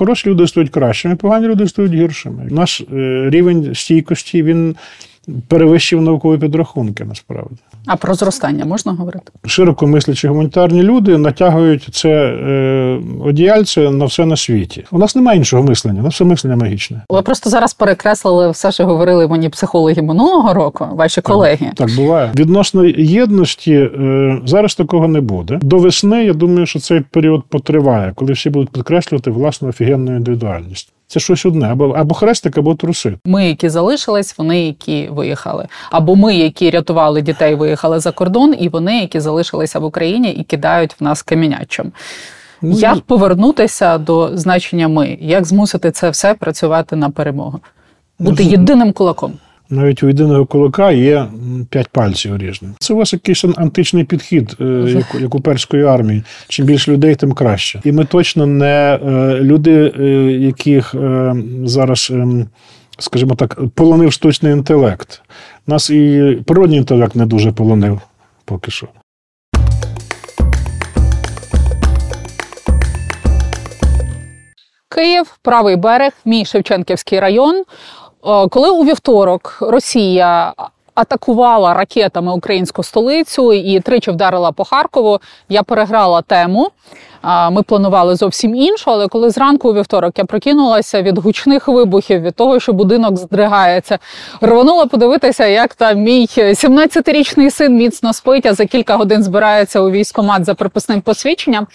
хороші люди стають кращими, погані люди стають гіршими. Наш е, рівень стійкості він перевищив наукові підрахунки насправді. А про зростання можна говорити? Широко мислячі гуманітарні люди натягують це е, одіяльце на все на світі. У нас немає іншого мислення, у нас все мислення магічне. Ви просто зараз перекреслили все, що говорили мені психологи минулого року, ваші колеги. Так, так буває. Відносно єдності е, зараз такого не буде. До весни я думаю, що цей період потриває, коли всі будуть підкреслювати власну офігенну індивідуальність. Це щось одне, або або хрестик, або труси. Ми, які залишились, вони, які виїхали, або ми, які рятували дітей, виїхали за кордон, і вони, які залишилися в Україні і кидають в нас камінячим. Ну, Як повернутися до значення ми? Як змусити це все працювати на перемогу? Бути ну, єдиним кулаком? Навіть у єдиного кулака є п'ять пальців різних. Це у вас якийсь античний підхід, е, як, як у перської армії. Чим більше людей, тим краще. І ми точно не е, люди, е, яких зараз, скажімо так, полонив штучний інтелект. Нас і природній інтелект не дуже полонив поки що. Київ, правий берег, мій Шевченківський район. Е, коли у вівторок Росія атакувала ракетами українську столицю і тричі вдарила по Харкову, я переграла тему. Ми планували зовсім іншу, але коли зранку у вівторок я прокинулася від гучних вибухів, від того, що будинок здригається, рванула подивитися, як там мій 17-річний син міцно спить, а за кілька годин збирається у військомат за приписним посвідченням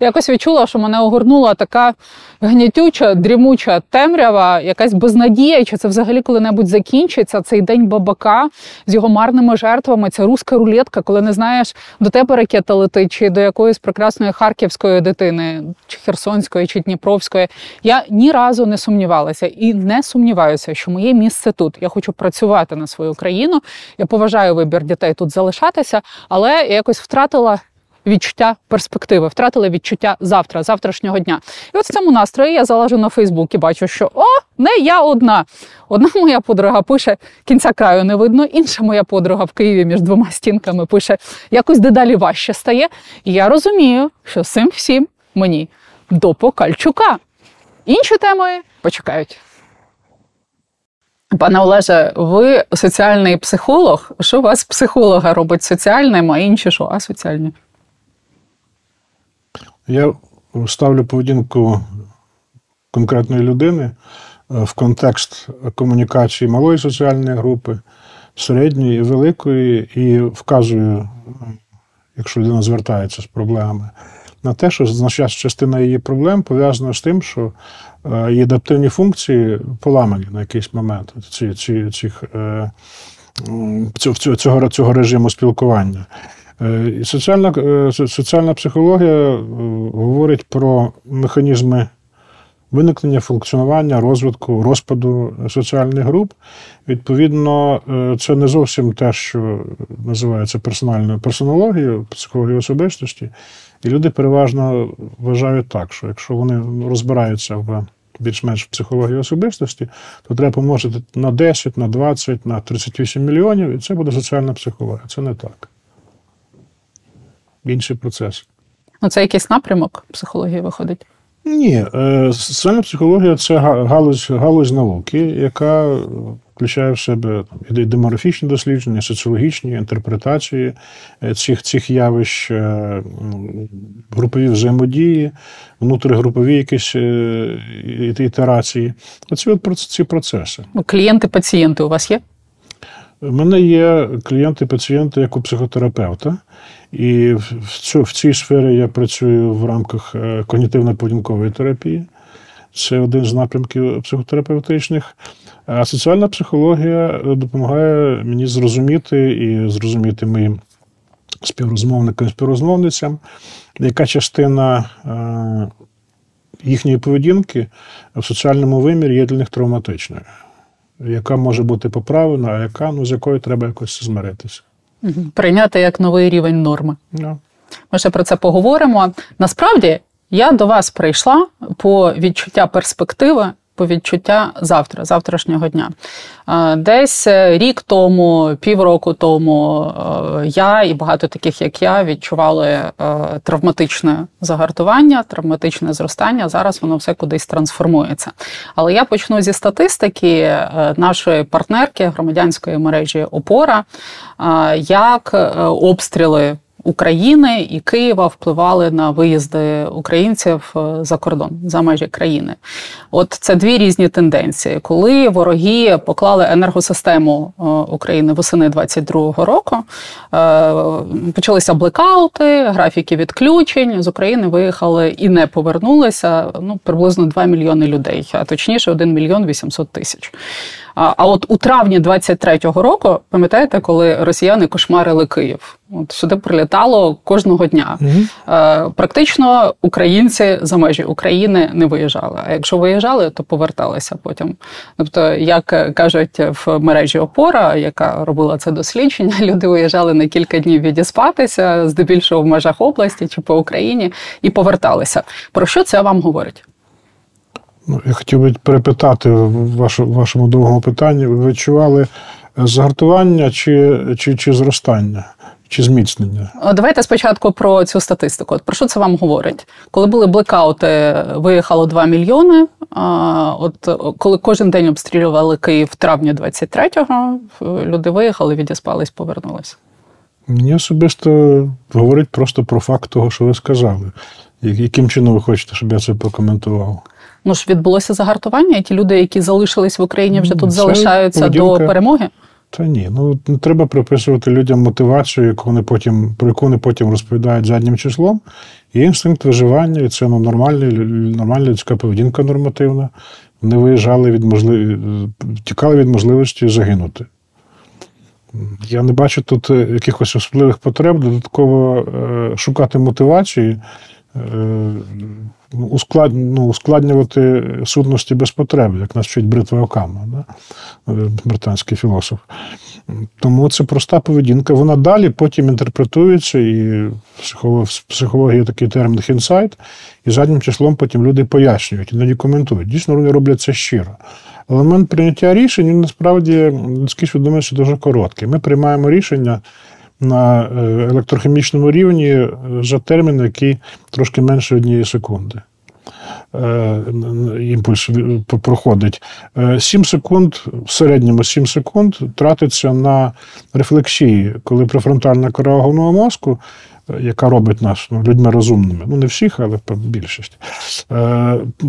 якось відчула, що мене огорнула така гнітюча, дрімуча темрява, якась безнадія, чи це взагалі коли-небудь закінчиться цей день бабака з його марними жертвами. Ця руська рулетка, коли не знаєш, до тебе ракета летить, чи до якоїсь прекрасної харківської дитини, чи Херсонської, чи Дніпровської. Я ні разу не сумнівалася і не сумніваюся, що моє місце тут. Я хочу працювати на свою країну. Я поважаю вибір дітей тут залишатися, але я якось втратила відчуття перспективи, втратили відчуття завтра, завтрашнього дня. І от в цьому настрої я залажу на Фейсбук і бачу, що о, не я одна. Одна моя подруга пише кінця краю не видно, інша моя подруга в Києві між двома стінками пише якось дедалі важче стає. І я розумію, що цим всім мені до Покальчука. Інші теми почекають. Пане Олеже, ви соціальний психолог. Що у вас психолога робить соціальним, а інші що асоціальні? Я ставлю поведінку конкретної людини е, в контекст комунікації малої соціальної групи, середньої великої, і вказую, якщо людина звертається з проблемами, на те, що значна частина її проблем пов'язана з тим, що е, її адаптивні функції поламані на якийсь момент ці, ці, цих, е, цього, цього режиму спілкування. Е, соціальна е, соціальна психологія е, говорить про механізми виникнення, функціонування, розвитку, розпаду соціальних груп. Відповідно, це не зовсім те, що називається персональною персонологією, психологією особистості. І люди переважно вважають так, що якщо вони розбираються в більш-менш психології особистості, то треба помножити на 10, на 20, на 38 мільйонів, і це буде соціальна психологія. Це не так інший процес. Ну, це якийсь напрямок психології виходить? Ні, е, соціальна психологія це галузь галузь науки, яка включає в себе демографічні дослідження, соціологічні інтерпретації е, цих цих явищ, е, групові взаємодії, внутригрупові якісь ітерації. Оці от ці процеси. Ну, клієнти-пацієнти у вас є? У мене є клієнти-пацієнти як у психотерапевта. І в цю, в цій сфері я працюю в рамках е, когнітивно-поведінкової терапії. Це один з напрямків психотерапевтичних. А соціальна психологія допомагає мені зрозуміти і зрозуміти моїм співрозмовникам і співрозмовницям, яка частина е, їхньої поведінки в соціальному вимірі є для них травматичною, яка може бути поправлена, а яка ну, з якою треба якось змиритися. Прийняти як новий рівень норми. Yeah. Ми ще про це поговоримо. Насправді, я до вас прийшла по відчуття перспективи по відчуття завтра, завтрашнього дня. Е, десь рік тому, півроку тому я і багато таких, як я, відчували травматичне загартування, травматичне зростання. Зараз воно все кудись трансформується. Але я почну зі статистики нашої партнерки громадянської мережі Опора, як обстріли. України і Києва впливали на виїзди українців е, за кордон за межі країни. От це дві різні тенденції. Коли вороги поклали енергосистему е, України восени 22-го року, е, почалися блекаути, графіки відключень з України виїхали і не повернулися. Ну приблизно 2 мільйони людей, а точніше 1 мільйон 800 тисяч. А от у травні 23-го року, пам'ятаєте, коли росіяни кошмарили Київ? От сюди прилітало кожного дня. Угу. Практично українці за межі України не виїжджали. А якщо виїжджали, то поверталися потім. Тобто, як кажуть в мережі Опора, яка робила це дослідження, люди виїжджали на кілька днів відіспатися, здебільшого в межах області чи по Україні, і поверталися. Про що це вам говорить? Ну, Я хотів би перепитати в вашому довгому питанні. Ви відчували згартування чи, чи, чи зростання? Чи зміцнення? Давайте спочатку про цю статистику. От Про що це вам говорить? Коли були блекаути, виїхало 2 мільйони. От коли кожен день обстрілювали Київ в травні 23-го, люди виїхали, відіспались, повернулися. Мені особисто говорить просто про факт того, що ви сказали. Яким чином ви хочете, щоб я це прокоментував? Ну ж відбулося загартування, і ті люди, які залишились в Україні, вже тут це залишаються поведінка... до перемоги. Та ні, ну не треба приписувати людям мотивацію, яку вони потім, про яку вони потім розповідають заднім числом. Є інстинкт виживання, і це ну, нормальна, нормальна людська поведінка нормативна. Вони виїжджали від можливі... тікали від можливості загинути. Я не бачу тут е, якихось особливих потреб, додатково е, шукати мотивації. Е, ну, ускладнювати сутності без потреби, як нас вчить Бритва Окама, да? британський філософ. Тому це проста поведінка. Вона далі потім інтерпретується, і в психології такий термін хінсайт, і заднім числом потім люди пояснюють, іноді коментують. Дійсно, вони роблять це щиро. Елемент прийняття рішень він насправді людській свідомості дуже короткий. Ми приймаємо рішення на е, електрохімічному рівні е, за термін, який трошки менше однієї секунди. Е, імпульс проходить. 7 секунд, в середньому 7 секунд тратиться на рефлексії, коли префронтальна кора головного мозку, яка робить нас ну, людьми розумними, ну не всіх, але більшість,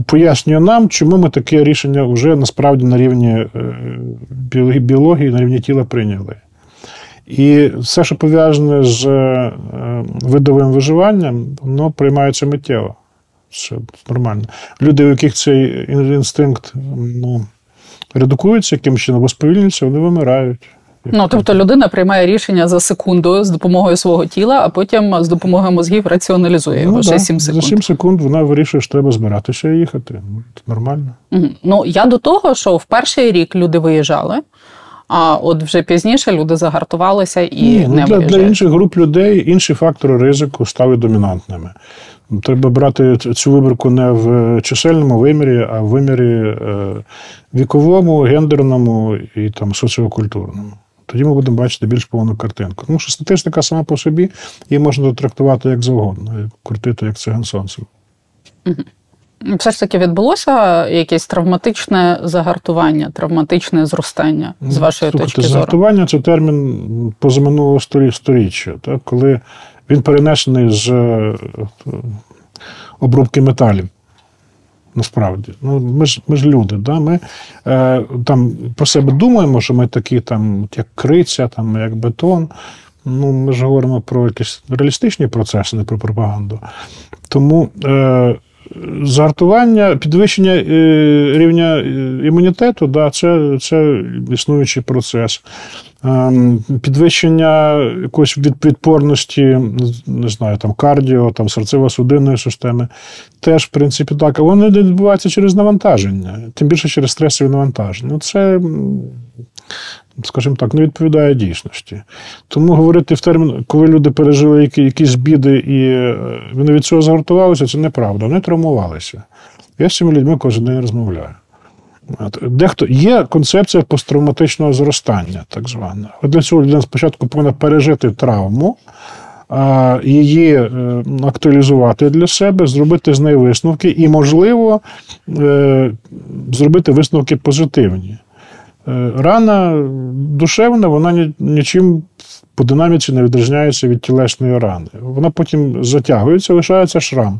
пояснює нам, чому ми таке рішення вже насправді на рівні біології, на рівні тіла прийняли. І все, що пов'язане з е, видовим виживанням, воно приймається миттєво. Це нормально. Люди, у яких цей інстинкт ну, редукується, якимось чином або сповільнюється, вони вимирають. Ну, тобто людина приймає рішення за секунду з допомогою свого тіла, а потім з допомогою мозгів раціоналізує його ну, ще да. 7 секунд. За 7 секунд вона вирішує, що треба збиратися і їхати. Ну, нормально. Ну, я до того, що в перший рік люди виїжджали. А от вже пізніше люди загартувалися і Ні, ну, не для, для інших груп людей інші фактори ризику стали домінантними. Треба брати цю вибірку не в чисельному вимірі, а в вимірі е, віковому, гендерному і там соціокультурному. Тоді ми будемо бачити більш повну картинку. Тому що статистика сама по собі її можна трактувати як завгодно, крутити як циган сонцем. Угу. Все ж таки відбулося якесь травматичне загартування, травматичне зростання з вашої Слухайте, точки зору? Загартування це термін позаминулого сторіччя, так? коли він перенесений з е, обробки металів. Насправді, ну ми ж ми ж люди, да? ми е, там про себе думаємо, що ми такі, там, як криця, там, як бетон. Ну, Ми ж говоримо про якісь реалістичні процеси, не про пропаганду. Тому е, Зартування, підвищення е, рівня е, імунітету, да, це це існуючий процес. Ем, підвищення якоїсь відпорності, не знаю, там кардіо, там серцево-судинної системи, теж, в принципі, так. А вони відбуваються через навантаження, тим більше через стресові навантаження. Це скажімо так, не відповідає дійсності. Тому говорити в термін, коли люди пережили якісь біди і е, вони від цього згортувалися, це неправда. Вони травмувалися. Я з цими людьми кожен день розмовляю. Дехто є концепція посттравматичного зростання, так звана. Для цього людина спочатку повинна пережити травму, її е, актуалізувати для себе, зробити з неї висновки і, можливо, е, зробити висновки позитивні. Е, рана душевна, вона нічим по динаміці не відрізняється від тілесної рани. Вона потім затягується, лишається шрам.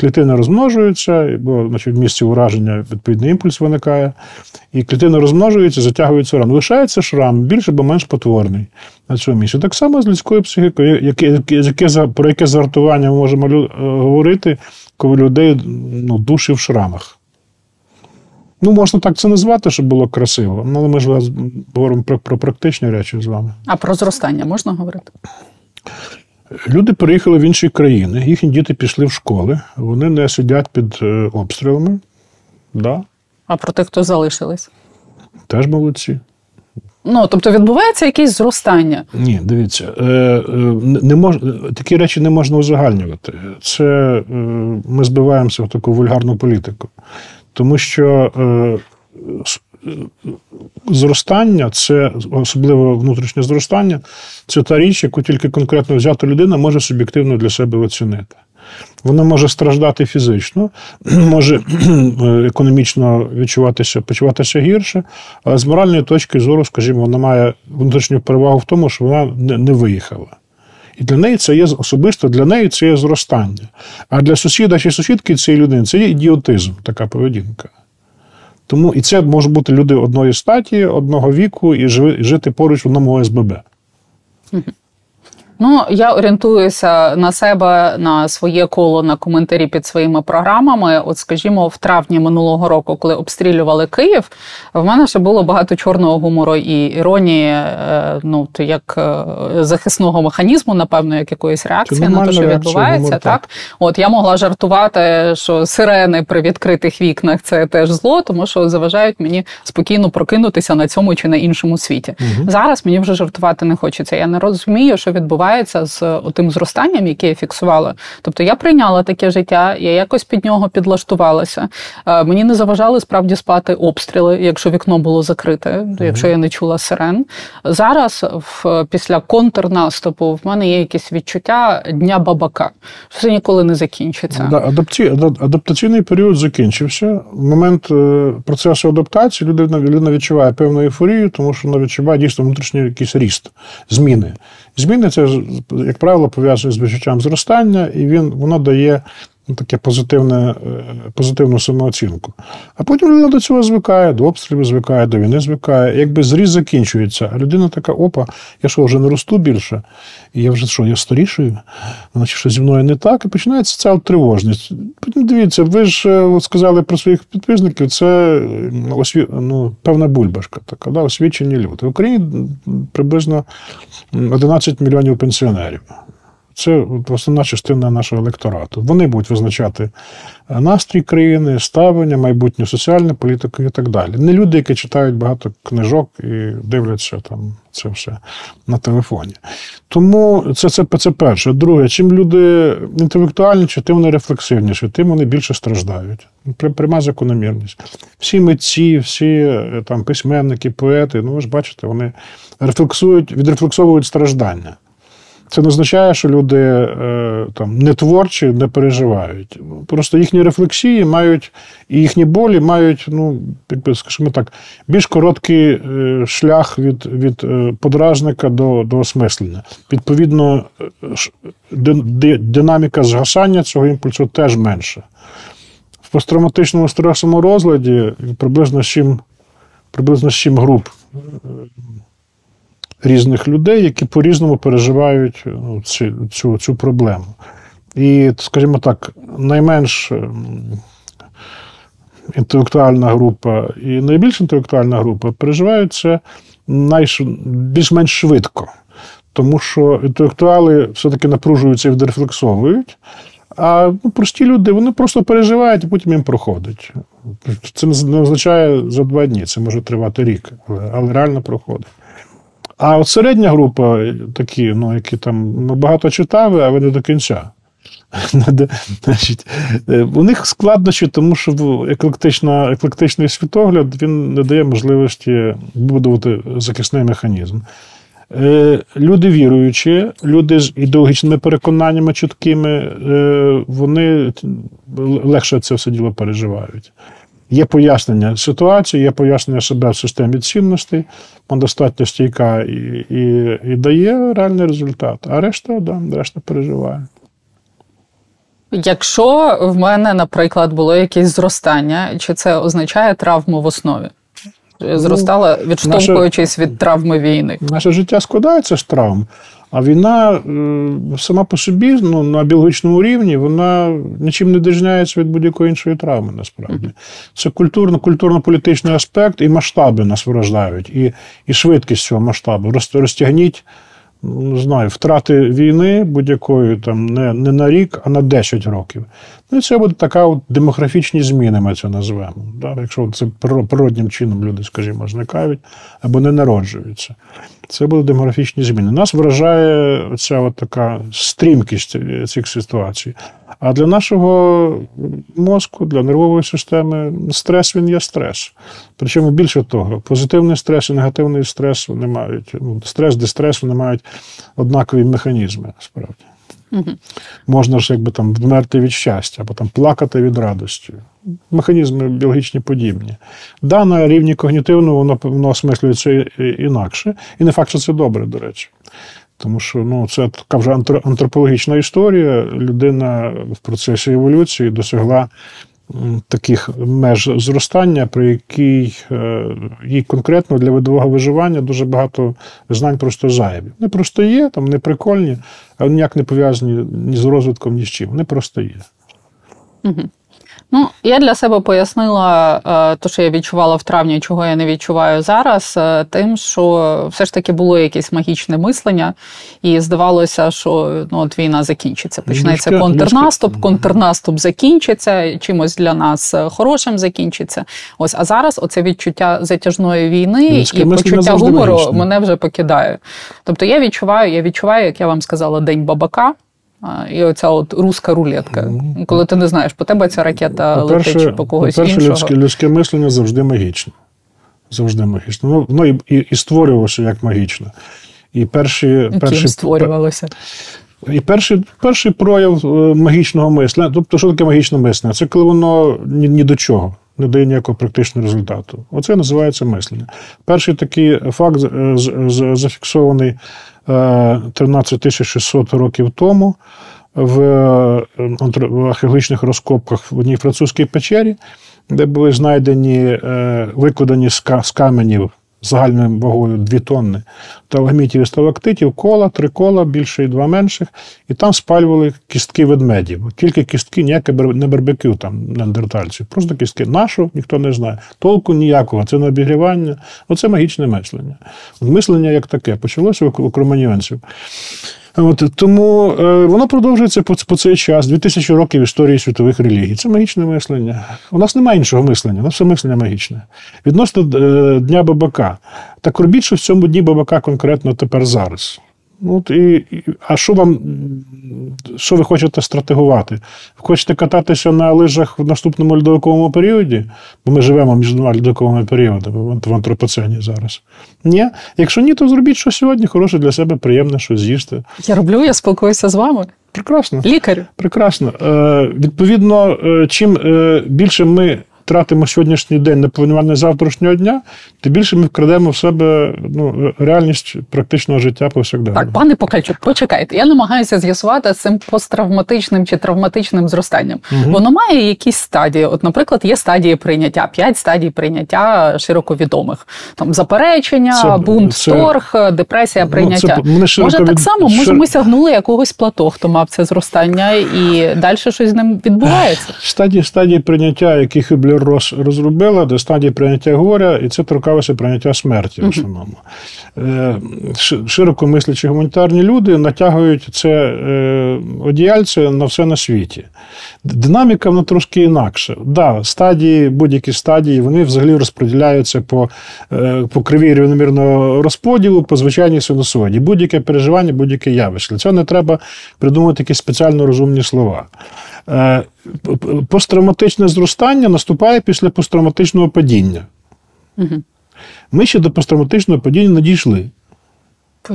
Клітини розмножуються, бо значить, в місці ураження відповідний імпульс виникає. І клітини розмножуються, затягуються ран. Лишається шрам більш або менш потворний на цьому місці. Так само з людською психікою, яке, яке, про яке зартування ми можемо е, говорити, коли людей ну, душі в шрамах. Ну, можна так це назвати, щоб було красиво. Ну, але ми ж говоримо про, про практичні речі з вами. А про зростання можна говорити? Люди переїхали в інші країни, їхні діти пішли в школи, вони не сидять під е, обстрілами. Да. А про тих, хто залишились? Теж молодці. Ну, тобто відбувається якесь зростання. Ні, дивіться, е, е, не мож, такі речі не можна узагальнювати. Це ми збиваємося в таку вульгарну політику. Тому що зростання, це особливо внутрішнє зростання, це та річ, яку тільки конкретно взята людина може суб'єктивно для себе оцінити. Вона може страждати фізично, може економічно відчуватися, почуватися гірше, але з моральної точки зору, скажімо, вона має внутрішню перевагу в тому, що вона не виїхала. І для неї це є особисто для неї це є зростання. А для сусіда чи сусідки цієї людини це є ідіотизм, така поведінка. Тому і це може бути люди одної статі, одного віку і жити поруч в одному ОСББ. Ну, я орієнтуюся на себе на своє коло на коментарі під своїми програмами. От, скажімо, в травні минулого року, коли обстрілювали Київ, в мене ще було багато чорного гумору і іронії, е, ну то як е, захисного механізму, напевно, як якоїсь реакції на те, що відбувається. Гумор, так. так от я могла жартувати, що сирени при відкритих вікнах це теж зло, тому що заважають мені спокійно прокинутися на цьому чи на іншому світі. Угу. Зараз мені вже жартувати не хочеться. Я не розумію, що відбувається відбувається з тим зростанням, яке я фіксувала. Тобто я прийняла таке життя, я якось під нього підлаштувалася. Е, мені не заважали справді спати обстріли, якщо вікно було закрите, mm-hmm. якщо я не чула сирен. Зараз, в після контрнаступу, в мене є якесь відчуття дня бабака, що це ніколи не закінчиться. Да, адапті... Адаптаційний період закінчився. В момент е, процесу адаптації людина, людина відчуває певну ейфорію, тому що вона відчуває дійсно внутрішній якийсь ріст, зміни. Зміни це, як правило, пов'язує з відчуттям зростання, і він, воно дає таке позитивне, е, позитивну самооцінку. А потім людина до цього звикає, до обстрілів звикає, до війни звикає. Якби зріз закінчується, а людина така, опа, я що, вже не росту більше, і я вже що, я старішою, значить, що зі мною не так, і починається ця тривожність. Потім дивіться, ви ж е, сказали про своїх підписників, це осві... ну, певна бульбашка, така, да, освічені люди. В Україні приблизно 11 мільйонів пенсіонерів. Це основна частина нашого електорату. Вони будуть визначати е, настрій країни, ставлення, майбутню соціальну політику і так далі. Не люди, які читають багато книжок і дивляться там це все на телефоні. Тому це це, це перше. Друге, чим люди інтелектуальніші, тим вони рефлексивніші, тим вони більше страждають. Пряма закономірність. Всі митці, всі е, там письменники, поети, ну ви ж бачите, вони рефлексують, відрефлексовують страждання. Це не означає, що люди е, там не творчі, не переживають. Просто їхні рефлексії мають і їхні болі мають, ну, скажімо так, більш короткий е, шлях від від е, подражника до до осмислення. Відповідно, динаміка згасання цього імпульсу теж менша. В посттравматичному стресовому розладі приблизно 7, приблизно 7 груп різних людей, які по-різному переживають ну, цю, цю, цю проблему. І, скажімо так, найменш ем, інтелектуальна група і найбільш інтелектуальна група переживають це найш... більш-менш швидко. Тому що інтелектуали все-таки напружуються і відрефлексовують, а ну, прості люди вони просто переживають, і потім їм проходить. Це не означає за два дні, це може тривати рік, але реально проходить. А от середня група, такі, ну, які там багато читали, а ви не до кінця. Значить, е, У них складнощі, тому що еклектичний світогляд він не дає можливості вибудувати захисний механізм. Е, люди віруючі, люди з ідеологічними переконаннями чіткими, е, вони легше це все діло переживають. Є пояснення ситуації, є пояснення себе в системі цінностей, вона достатньо стійка і і, і дає реальний результат. А решта, да, решта переживає. Якщо в мене, наприклад, було якесь зростання, чи це означає травму в основі? Ну, Зростала, відштовхуючись наше, від травми війни? Наше життя складається з травм. А війна е, сама по собі ну, на біологічному рівні вона нічим не діжняється від будь-якої іншої травми, насправді. Це культурно, культурно-політичний аспект, і масштаби нас вражають, і і швидкість цього масштабу. Розтягніть не знаю, втрати війни будь-якої там не не на рік, а на 10 років. Ну і це буде така от демографічні зміни, ми це назвемо. Да? Якщо це природнім чином люди, скажімо, зникають або не народжуються. Це будуть демографічні зміни. Нас вражає ця така стрімкість цих ситуацій. А для нашого мозку, для нервової системи стрес він є стрес. Причому більше того, позитивний стрес і негативний стрес вони мають ну, стрес, дистрес, вони мають однакові механізми насправді. Угу. Можна ж якби там вмерти від щастя, або там плакати від радості. Механізми біологічні подібні. Да, на рівні когнітивного воно воно осмислюється інакше. І не факт, що це добре, до речі. Тому що ну, це така вже антропологічна історія. Людина в процесі еволюції досягла таких меж зростання, при якій е, їй конкретно для видового виживання дуже багато знань просто зайві. Вони просто є, там не прикольні, а ніяк не пов'язані ні з розвитком, ні з чим. Вони просто є. Угу. Ну, я для себе пояснила е, те, що я відчувала в травні, чого я не відчуваю зараз, е, тим, що все ж таки було якесь магічне мислення, і здавалося, що ну, от війна закінчиться. Почнеться людське, контрнаступ, людське. контрнаступ закінчиться, чимось для нас е, хорошим закінчиться. Ось, а зараз оце відчуття затяжної війни людське і почуття гумору магічне. мене вже покидає. Тобто я відчуваю, я відчуваю, як я вам сказала, день бабака. І оця от руска рулетка. Коли ти не знаєш, по тебе ця ракета летить чи по когось по іншого. Людське, людське мислення завжди магічне. Завжди магічне. Ну, ну і, і, і створювалося як магічне. І перші, перші створювалося. І перший перший прояв е, магічного мислення. Тобто, що таке магічне мислення? Це коли воно ні, ні до чого. Не дає ніякого практичного результату. Оце називається мислення. Перший такий факт зафіксований 13 600 років тому в археологічних розкопках в одній французькій печері, де були знайдені е, викладені з каменів загальною вагою 2 тонни талгмітів і сталактитів, кола, три кола, більше і два менших, і там спалювали кістки ведмедів. Тільки кістки, ніяке не барбекю там неандертальців. Просто кістки. Нашу ніхто не знає. Толку ніякого, це не обігрівання. Оце магічне мислення. Мислення як таке почалося у кроманьйонців. От, Тому е, воно продовжується по, по цей час, 2000 років історії світових релігій. Це магічне мислення. У нас немає іншого мислення, у нас все мислення магічне. Відносно е, Дня Бабака. Так робіть, що в цьому дні Бабака конкретно тепер зараз. Ну, і, А що вам, що ви хочете стратегувати? Ви хочете кататися на лижах в наступному льодовиковому періоді? Бо ми живемо між двома льодовиковими періодами в антропоцені зараз. Ні? Якщо ні, то зробіть що сьогодні, хороше для себе, приємне, що з'їсти. Я роблю, я спілкуюся з вами. Прекрасно. Лікарю. Прекрасно. Е, Відповідно, е, чим е, більше ми тратимо сьогоднішній день на планування завтрашнього дня, тим більше ми вкрадемо в себе ну, реальність практичного життя повсякденно. Так, пане Покальчук, почекайте. Я намагаюся з'ясувати з цим посттравматичним чи травматичним зростанням. Угу. Воно має якісь стадії. От, наприклад, є стадії прийняття, п'ять стадій прийняття широко відомих. Там заперечення, це, бунт, це, торг, депресія, прийняття. Ну, це, може, так само, може, ми сягнули якогось плато, хто мав це зростання, і далі щось з ним відбувається. Стадії стадії прийняття, яких і роз, розробила до стадії прийняття горя, і це торкалося прийняття смерті в основному. Широко мислячі гуманітарні люди натягують це е, одіяльце на все на світі. Динаміка вона трошки інакша. Да, стадії, будь-які стадії, вони взагалі розподіляються по е, по кривій рівномірного розподілу, по звичайній синусоїді. Будь-яке переживання, будь-яке явище. Для цього не треба придумати якісь спеціально розумні слова. Посттравматичне зростання наступає після посттравматичного падіння. Угу. Ми ще до посттравматичного падіння не дійшли.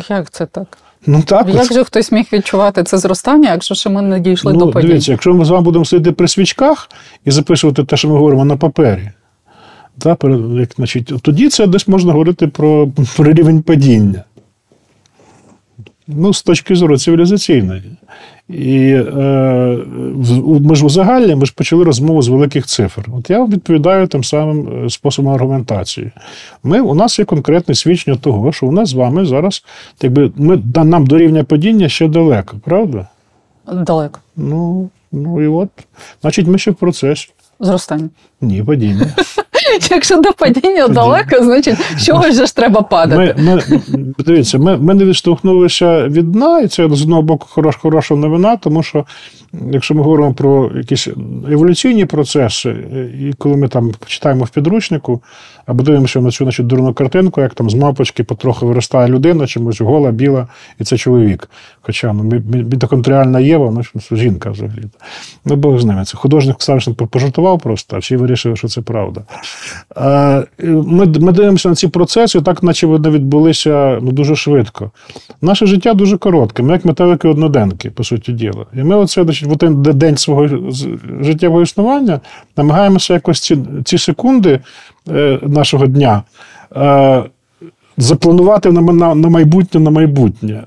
Як це так? Ну так. Як от. же хтось міг відчувати це зростання, якщо ще ми не дійшли ну, до падіння? Дивіться, якщо ми з вами будемо сидіти при свічках і записувати те, що ми говоримо на папері, та, як, значить, тоді це десь можна говорити про, про рівень падіння. Ну, з точки зору цивілізаційної. І е, ми ж узагальні, ми ж почали розмову з великих цифр. От я відповідаю тим самим е, способом аргументації. Ми, У нас є конкретне свідчення того, що у нас з вами зараз, якби ми нам до рівня падіння ще далеко, правда? Далеко. Ну, ну і от, значить, ми ще в процесі. Зростання. Ні, падіння. Якщо до падіння далеко, значить чогось ж треба падати. Ми, ми, Дивіться, ми ми не відштовхнулися від дна, і це з одного боку хорош, хороша новина, тому що якщо ми говоримо про якісь еволюційні процеси, і коли ми там читаємо в підручнику, або дивимося на цю значить, дурну картинку, як там з мапочки потроху виростає людина, чомусь гола, біла, і це чоловік. Хоча ну, мітоконтріальна Єва, ну, жінка взагалі. Ну, Бог з ними. Це художник Старшин пожартував просто, а всі вирішили, що це правда. Ми ми дивимося на ці процеси, так наче вони відбулися ну, дуже швидко. Наше життя дуже коротке, ми як метелики одноденки, по суті діла. І ми оце в один день свого життєвого існування намагаємося якось ці, ці секунди е, нашого дня. Запланувати на на, на майбутнє на майбутнє,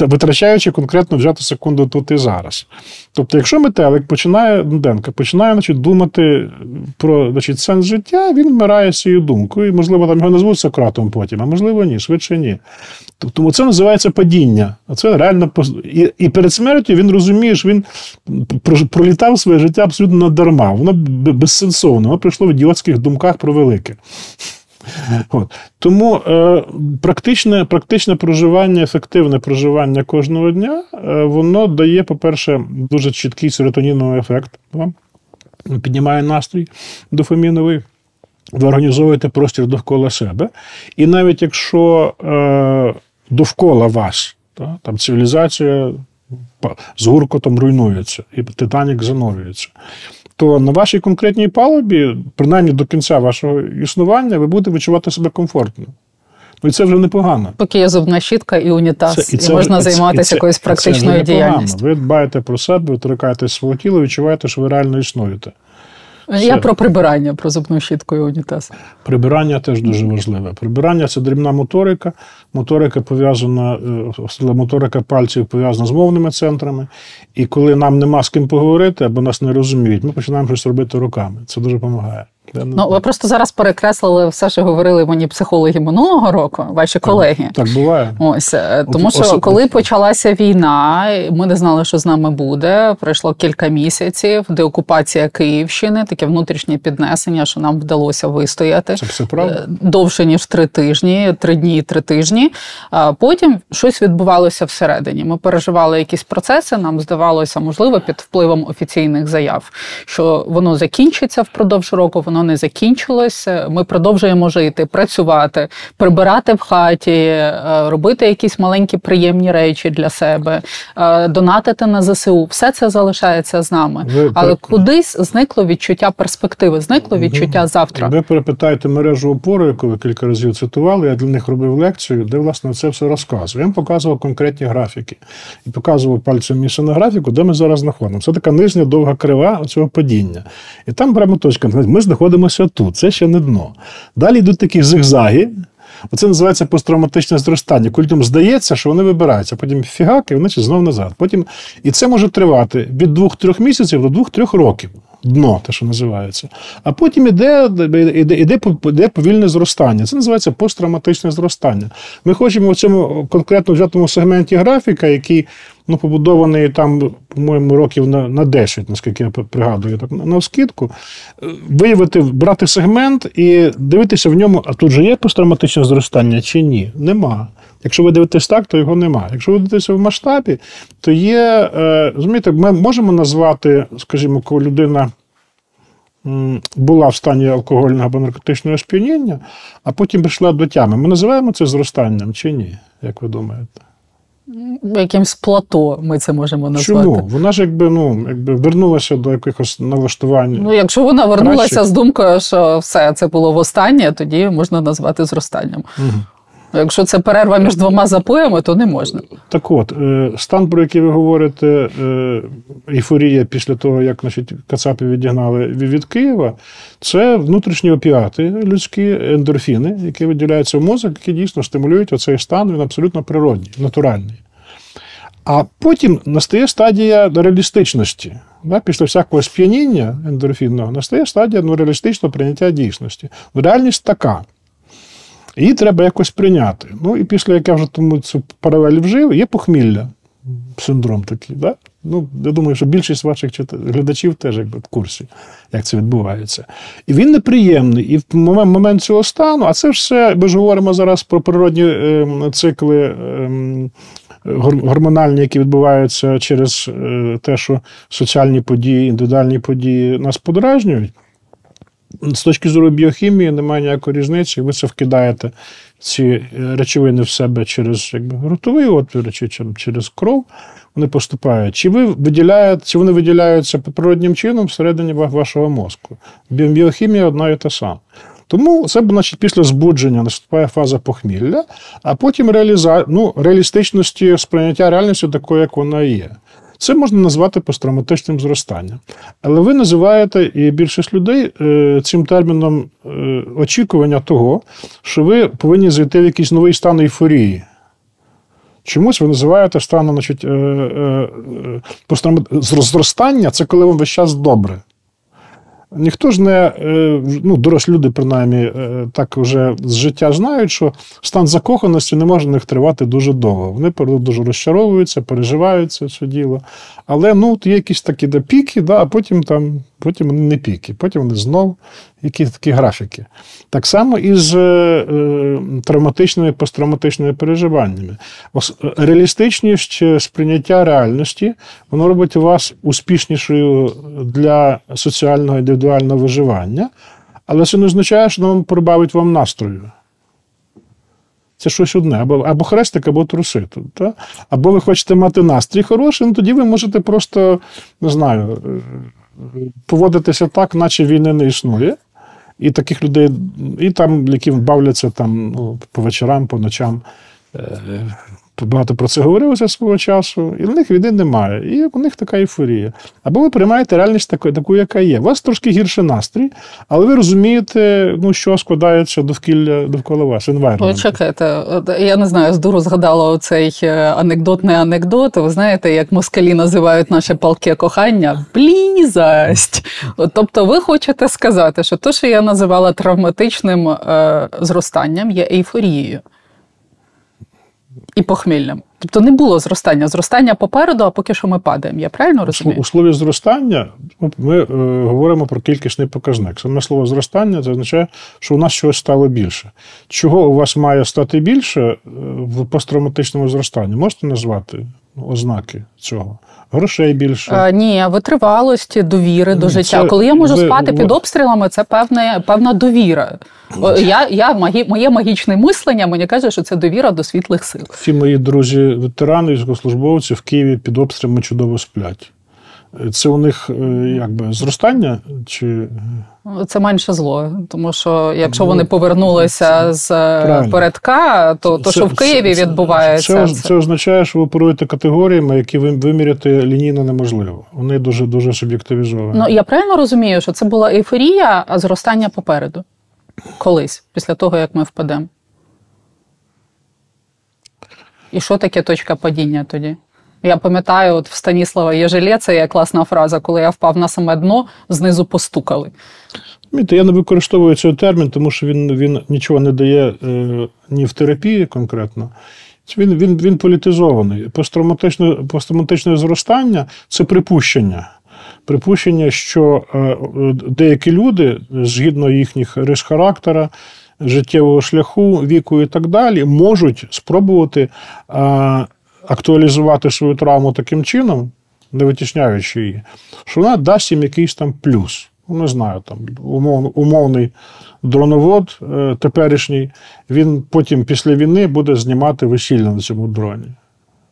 витрачаючи конкретно взяти секунду тут і зараз. Тобто, якщо метелик починає Дуденко, починає значить, думати про значить, сенс життя, він вмирає цією думкою. І, можливо, там його назвуть Сократом потім, а можливо, ні, швидше ні. Тому це називається падіння. А це реально і, і перед смертю він розуміє, що він пролітав своє життя абсолютно надарма. Воно безсенсовно, воно прийшло в ідіотських думках про велике. От. Тому е, практичне практичне проживання, ефективне проживання кожного дня, е, воно дає, по-перше, дуже чіткий серотоніновий ефект. Вам піднімає настрій дофаміновий. Ви організовуєте простір довкола себе. І навіть якщо е, довкола вас та, там цивілізація з гуркотом руйнується, і Титанік занурюється, то на вашій конкретній палубі, принаймні до кінця вашого існування, ви будете відчувати себе комфортно. Ну і це вже непогано. Поки є зубна щітка і унітаз, це, і, це, і можна це, займатися і якоюсь практичною діяльністю. Ви дбаєте про себе, ви торкаєтесь свого тіла, відчуваєте, що ви реально існуєте. Я про прибирання, про зубну щітку і унітаз. Прибирання теж дуже важливе. Прибирання це дрібна моторика. Моторика пов'язана, е, моторика пальців пов'язана з мовними центрами. І коли нам нема з ким поговорити або нас не розуміють, ми починаємо щось робити руками. Це дуже допомагає. Ну, ви просто зараз перекреслили все, що говорили мені психологи минулого року, ваші колеги. Так, так буває. Ось е, тому, що коли почалася війна, ми не знали, що з нами буде. Пройшло кілька місяців, деокупація Київщини, таке внутрішнє піднесення, що нам вдалося вистояти Це все правда? Е, довше ніж три тижні, три дні, три тижні. А потім щось відбувалося всередині. Ми переживали якісь процеси. Нам здавалося, можливо, під впливом офіційних заяв, що воно закінчиться впродовж року. Воно воно не закінчилося. Ми продовжуємо жити, працювати, прибирати в хаті, е, робити якісь маленькі приємні речі для себе, е, донатити на ЗСУ. Все це залишається з нами. Ви, Але так. кудись зникло відчуття перспективи, зникло відчуття завтра. Ви перепитаєте мережу опору, яку ви кілька разів цитували. Я для них робив лекцію, де власне це все розказую. Я їм показував конкретні графіки і показував пальцем місце на графіку, де ми зараз знаходимося. Це така нижня довга крива цього падіння. І там прямо точка. Ми знаходимося знаходимося тут. Це ще не дно. Далі йдуть такі зигзаги. Оце називається посттравматичне зростання. Людям здається, що вони вибираються, потім фігак, і вони знову назад. Потім... І це може тривати від двох-трьох місяців до двох-трьох років. Дно, те, що називається. А потім іде, іде, іде, іде повільне зростання. Це називається посттравматичне зростання. Ми хочемо в цьому конкретно взятому сегменті графіка, який ну, побудований там, по-моєму, років на на 10, наскільки я пригадую, так на скидку, виявити, брати сегмент і дивитися в ньому, а тут же є посттравматичне зростання чи ні? Нема. Якщо ви дивитесь так, то його нема. Якщо ви дивитеся в масштабі, то є, е, розумієте, ми можемо назвати, скажімо, коли людина була в стані алкогольного або наркотичного сп'яніння, а потім прийшла до тями. Ми називаємо це зростанням чи ні? Як ви думаєте? Якимсь плато ми це можемо назвати. Чому? Вона ж якби ну, якби вернулася до якихось налаштувань. Ну, якщо вона вернулася кращих. з думкою, що все це було востаннє, тоді можна назвати зростанням. Угу. Якщо це перерва між двома запоями, то не можна. Так от, е, стан, про який ви говорите, е, ейфорія після того, як значить, Кацапів відігнали від Києва, це внутрішні опіати людські ендорфіни, які виділяються в мозок, які дійсно стимулюють оцей стан, він абсолютно природній, натуральний. А потім настає стадія реалістичності. Після всякого сп'яніння ендорфінного настає стадія ну, реалістичного прийняття дійсності. Реальність така. Її треба якось прийняти. Ну і після як я вже тому цю паралель вжив, є похмілля. Синдром такий. Да? Ну, Я думаю, що більшість ваших глядачів теж якби в курсі, як це відбувається. І він неприємний. І в момент цього стану, а це все, ми ж говоримо зараз про природні е, цикли. Е, Гормональні, які відбуваються через е, те, що соціальні події, індивідуальні події нас подражнюють. З точки зору біохімії немає ніякої різниці, ви це вкидаєте ці е, речовини в себе через якби, ротовий отвір чи через кров, вони поступають. Чи ви виділяєте, чи вони виділяються природнім чином всередині вашого мозку? Біохімія одна і та сама. Тому це значить, після збудження наступає фаза похмілля, а потім реаліза... ну, реалістичності сприйняття реальності такою, як вона є. Це можна назвати посттравматичним зростанням. Але ви називаєте і більшість людей е, цим терміном е, очікування того, що ви повинні зайти в якийсь новий стан ейфорії. Чомусь ви називаєте станом значить, е, зростання це коли вам весь час добре. Ніхто ж не, е, ну, дорослі люди, принаймні, е, так вже з життя знають, що стан закоханості не може в них тривати дуже довго. Вони дуже розчаровуються, переживаються це діло. Але ну, є якісь такі да, піки, да, а потім там, потім вони не піки, потім вони знов якісь такі графіки. Так само і з е, травматичними посттравматичними переживаннями. Реалістичність сприйняття реальності, воно робить вас успішнішою для соціального індивідуального виживання, але це не означає, що воно прибавить вам настрою. Це щось одне, або або хрестик, або труси. Або ви хочете мати настрій хороший, ну тоді ви можете просто, не знаю, е, поводитися так, наче війни не існує. І таких людей, і там, які бавляться там ну, по вечорам, по ночам. Багато про це говорилося свого часу, і в них війни немає. І у них така ейфорія. Або ви приймаєте реальність таку, таку, яка є. У вас трошки гірший настрій, але ви розумієте, ну, що складається довкілля довкола вас. Почекайте, я не знаю, з дуру згадала оцей е, анекдотний анекдот. Ви знаєте, як москалі називають наше палке кохання блізость. Тобто, ви хочете сказати, що те, що я називала травматичним е, зростанням, є ейфорією і похмільним. Тобто не було зростання. Зростання попереду, а поки що ми падаємо. Я правильно розумію? У слові зростання ми е, говоримо про кількісний показник. Саме слово зростання це означає, що у нас чогось стало більше. Чого у вас має стати більше е, в посттравматичному зростанні? Можете назвати ознаки цього? Грошей більше? А, ні, витривалості, довіри до життя. Коли я можу ви, спати ви... під обстрілами, це певне, певна довіра. Я, я, Моє магічне мислення мені каже, що це довіра до світлих сил. Всі мої друзі, ветерани, військовослужбовці в Києві під обстрілами чудово сплять. Це у них е, якби зростання? чи... Це менше зло, тому що якщо вони повернулися з е, Правильно. передка, то то, що в Києві це, відбувається. Це, це це означає, що ви оперуєте категоріями, які ви виміряти лінійно неможливо. Вони дуже дуже суб'єктивізовані. Ну я правильно розумію, що це була ейфорія, а зростання попереду колись, після того як ми впадемо. І що таке точка падіння тоді? Я пам'ятаю, от в Станіслава Єжелєца є класна фраза, коли я впав на саме дно, знизу постукали. Я не використовую цей термін, тому що він він нічого не дає е, ні в терапії конкретно, Він він, він політизований. Посттравматичне, посттравматичне зростання це припущення. Припущення, що е, деякі люди, згідно їхніх рис характера, життєвого шляху, віку і так далі, можуть спробувати е, актуалізувати свою травму таким чином, не витісняючи її, що вона дасть їм якийсь там плюс. Ну, не знаю, там умов, умовний дроновод е, теперішній, він потім після війни буде знімати весілля на цьому дроні.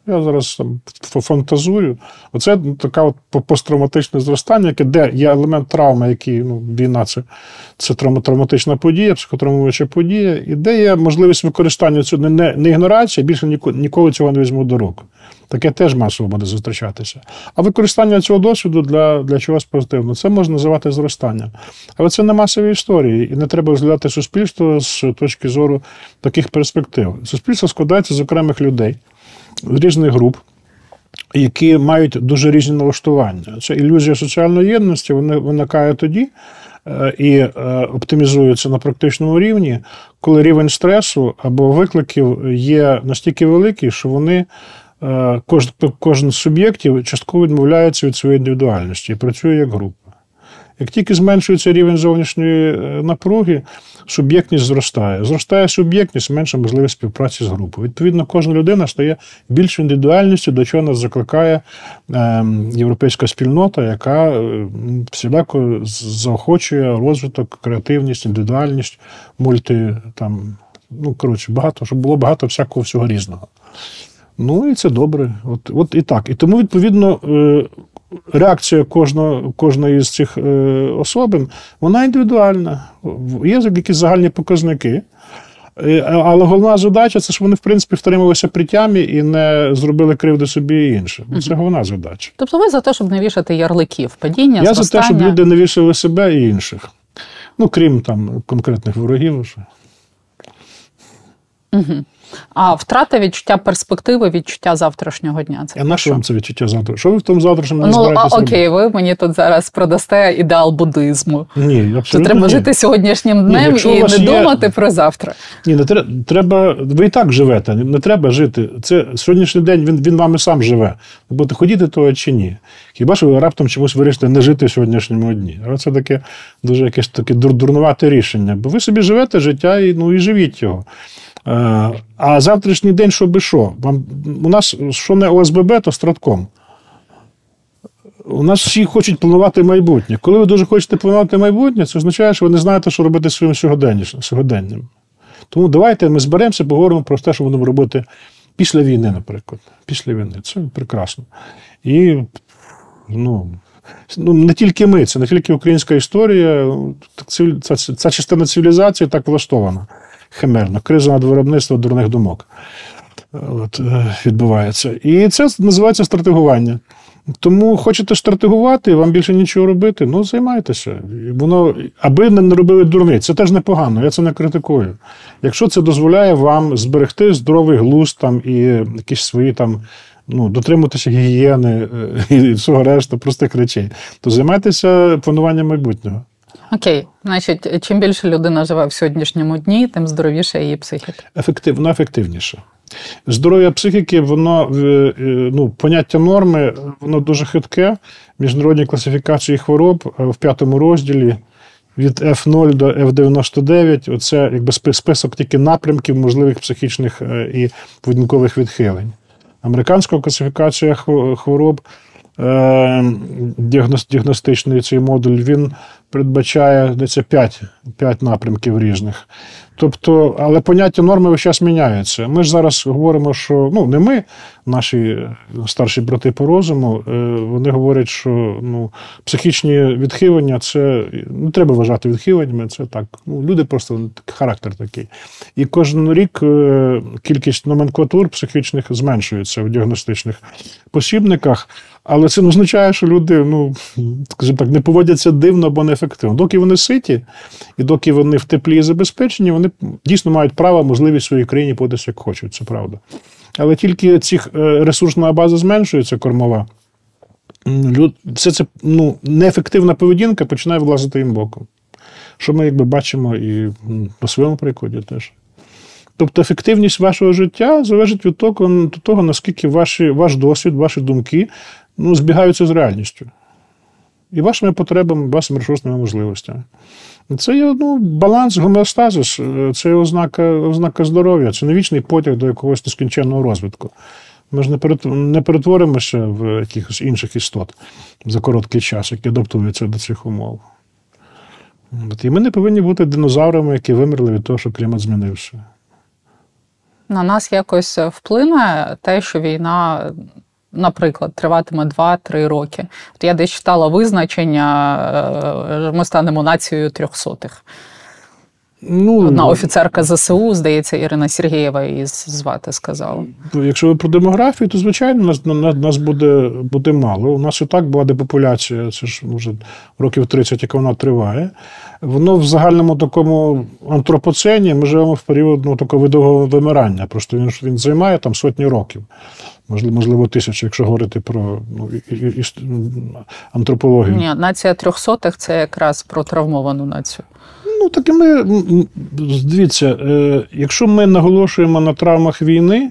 Я зараз там фантазую. Оце таке от посттравматичне зростання, яке де є елемент травми, який ну, війна це це травматична подія, психотравмуюча подія, і де є можливість використання цього не, не ігнорація, більше ніколи, ніколи цього не візьму до рук. Таке теж масово буде зустрічатися. А використання цього досвіду для для чогось позитивного це можна називати зростанням. Але це не масові історії, і не треба розглядати суспільство з точки зору таких перспектив. Суспільство складається з окремих людей з різних груп. Які мають дуже різні налаштування. Це ілюзія соціальної єдності виникає тоді е, і е, оптимізується на практичному рівні, коли рівень стресу або викликів є настільки великий, що вони Е, кожен, кожен з суб'єктів частково відмовляється від своєї індивідуальності і працює як група. Як тільки зменшується рівень зовнішньої е, напруги, суб'єктність зростає. Зростає суб'єктність, менша можливість співпраці з групою. Відповідно, кожна людина стає більшою індивідуальністю, до чого нас закликає ем, європейська спільнота, яка е, всіляко заохочує розвиток, креативність, індивідуальність, мульти там. Ну, коротше, багато, щоб було багато всякого всього різного. Ну і це добре. От от і так. І тому, відповідно, е, реакція кожного, кожної з цих е, особин, вона індивідуальна. Є якісь загальні показники. Е, але головна задача це, щоб вони, в принципі, втрималися при тямі і не зробили кривди собі і іншим. Це головна задача. Тобто ви за те, щоб не вішати ярликів, падіння, Я зростання. за те, щоб люди не вішали себе і інших. Ну, крім там конкретних ворогів. Угу. А втрата відчуття перспективи, відчуття завтрашнього дня. Це а на що вам це відчуття завтра? Що ви в тому завтрашньому не Ну, а, окей, ви мені тут зараз продасте ідеал буддизму. Ні, абсолютно Що треба ні. жити сьогоднішнім днем ні, і не є... думати про завтра. Ні, не треба. Ви і так живете, не треба жити. Це сьогоднішній день він він вами сам живе. Ви будете ходіти того чи ні. Хіба що ви раптом чомусь вирішите не жити в сьогоднішньому дні? Але це таке дуже якесь таке дурнувате рішення. Бо ви собі живете життя і ну і живіть його. Е, а завтрашній день, що би що? Вам, У нас що не ОСББ, то стратком. У нас всі хочуть планувати майбутнє. Коли ви дуже хочете планувати майбутнє, це означає, що ви не знаєте, що робити своїм сьогоденням. Тому давайте ми зберемося, поговоримо про те, що будемо робити після війни, наприклад. Після війни. Це прекрасно. І ну, ну, не тільки ми, це не тільки українська історія, ця, ця частина цивілізації так влаштована химерно. Криза над виробництвом дурних думок От, е, відбувається. І це називається стратегування. Тому хочете стратегувати, вам більше нічого робити, ну займайтеся. Воно, Аби не робили дурниць, це теж непогано, я це не критикую. Якщо це дозволяє вам зберегти здоровий глузд там, і якісь свої там. Ну, дотримуватися гігієни е, і всього решта простих речей, то займайтеся плануванням майбутнього. Окей, значить, чим більше людина живе в сьогоднішньому дні, тим здоровіша її психіка. Ефективно, ефективніше. Здоров'я психіки, воно е, е, ну, поняття норми, воно дуже хитке. Міжнародні класифікації хвороб е, в п'ятому розділі від F0 до F99. Оце якби список тільки напрямків можливих психічних і поведінкових відхилень. Американська класифікація хвороб. Діагностичний цей модуль він передбачає десь 5, 5 напрямків різних. Тобто, але поняття норми весь час міняються. Ми ж зараз говоримо, що ну не ми, наші старші брати по розуму, е, вони говорять, що ну, психічні відхилення це не треба вважати відхиленнями, це так. Ну, Люди просто характер такий. І кожен рік е, кількість номенклатур психічних зменшується в діагностичних посібниках. Але це не означає, що люди, ну скажімо так, не поводяться дивно або неефективно. Доки вони ситі, і доки вони в теплі і забезпечені, вони дійсно мають право, можливість своїй країні податися як хочуть, це правда. Але тільки цих е, ресурсна база зменшується кормова, все це ну, неефективна поведінка починає влазити їм боком. Що ми якби бачимо і на своєму прикладі теж. Тобто ефективність вашого життя залежить від того, від того наскільки ваші, ваш досвід, ваші думки ну, збігаються з реальністю. І вашими потребами, вашими ресурсними можливостями. Це є ну, баланс, гомеостазис, це ознака ознака здоров'я, це не вічний потяг до якогось нескінченного розвитку. Ми ж не перетворимося в якихось інших істот за короткий час, які адаптуються до цих умов. І ми не повинні бути динозаврами, які вимерли від того, що клімат змінився. На нас якось вплине те, що війна, наприклад, триватиме 2-3 роки. От я десь читала визначення, е, ми станемо нацією трьохсотих. Ну, Одна офіцерка ЗСУ, здається, Ірина Сергієва її звати сказала. Якщо ви про демографію, то звичайно нас нас буде буде мало. У нас і так була депопуляція, це ж вже років 30, яка вона триває. Воно в загальному такому антропоцені ми живемо в період ну, такого видового вимирання. Просто він він займає там сотні років, можливо, тисячі, якщо говорити про ну, і, і, і, антропологію. Ні, нація трьохсотих це якраз про травмовану націю. Ну, так і ми дивіться, е, якщо ми наголошуємо на травмах війни,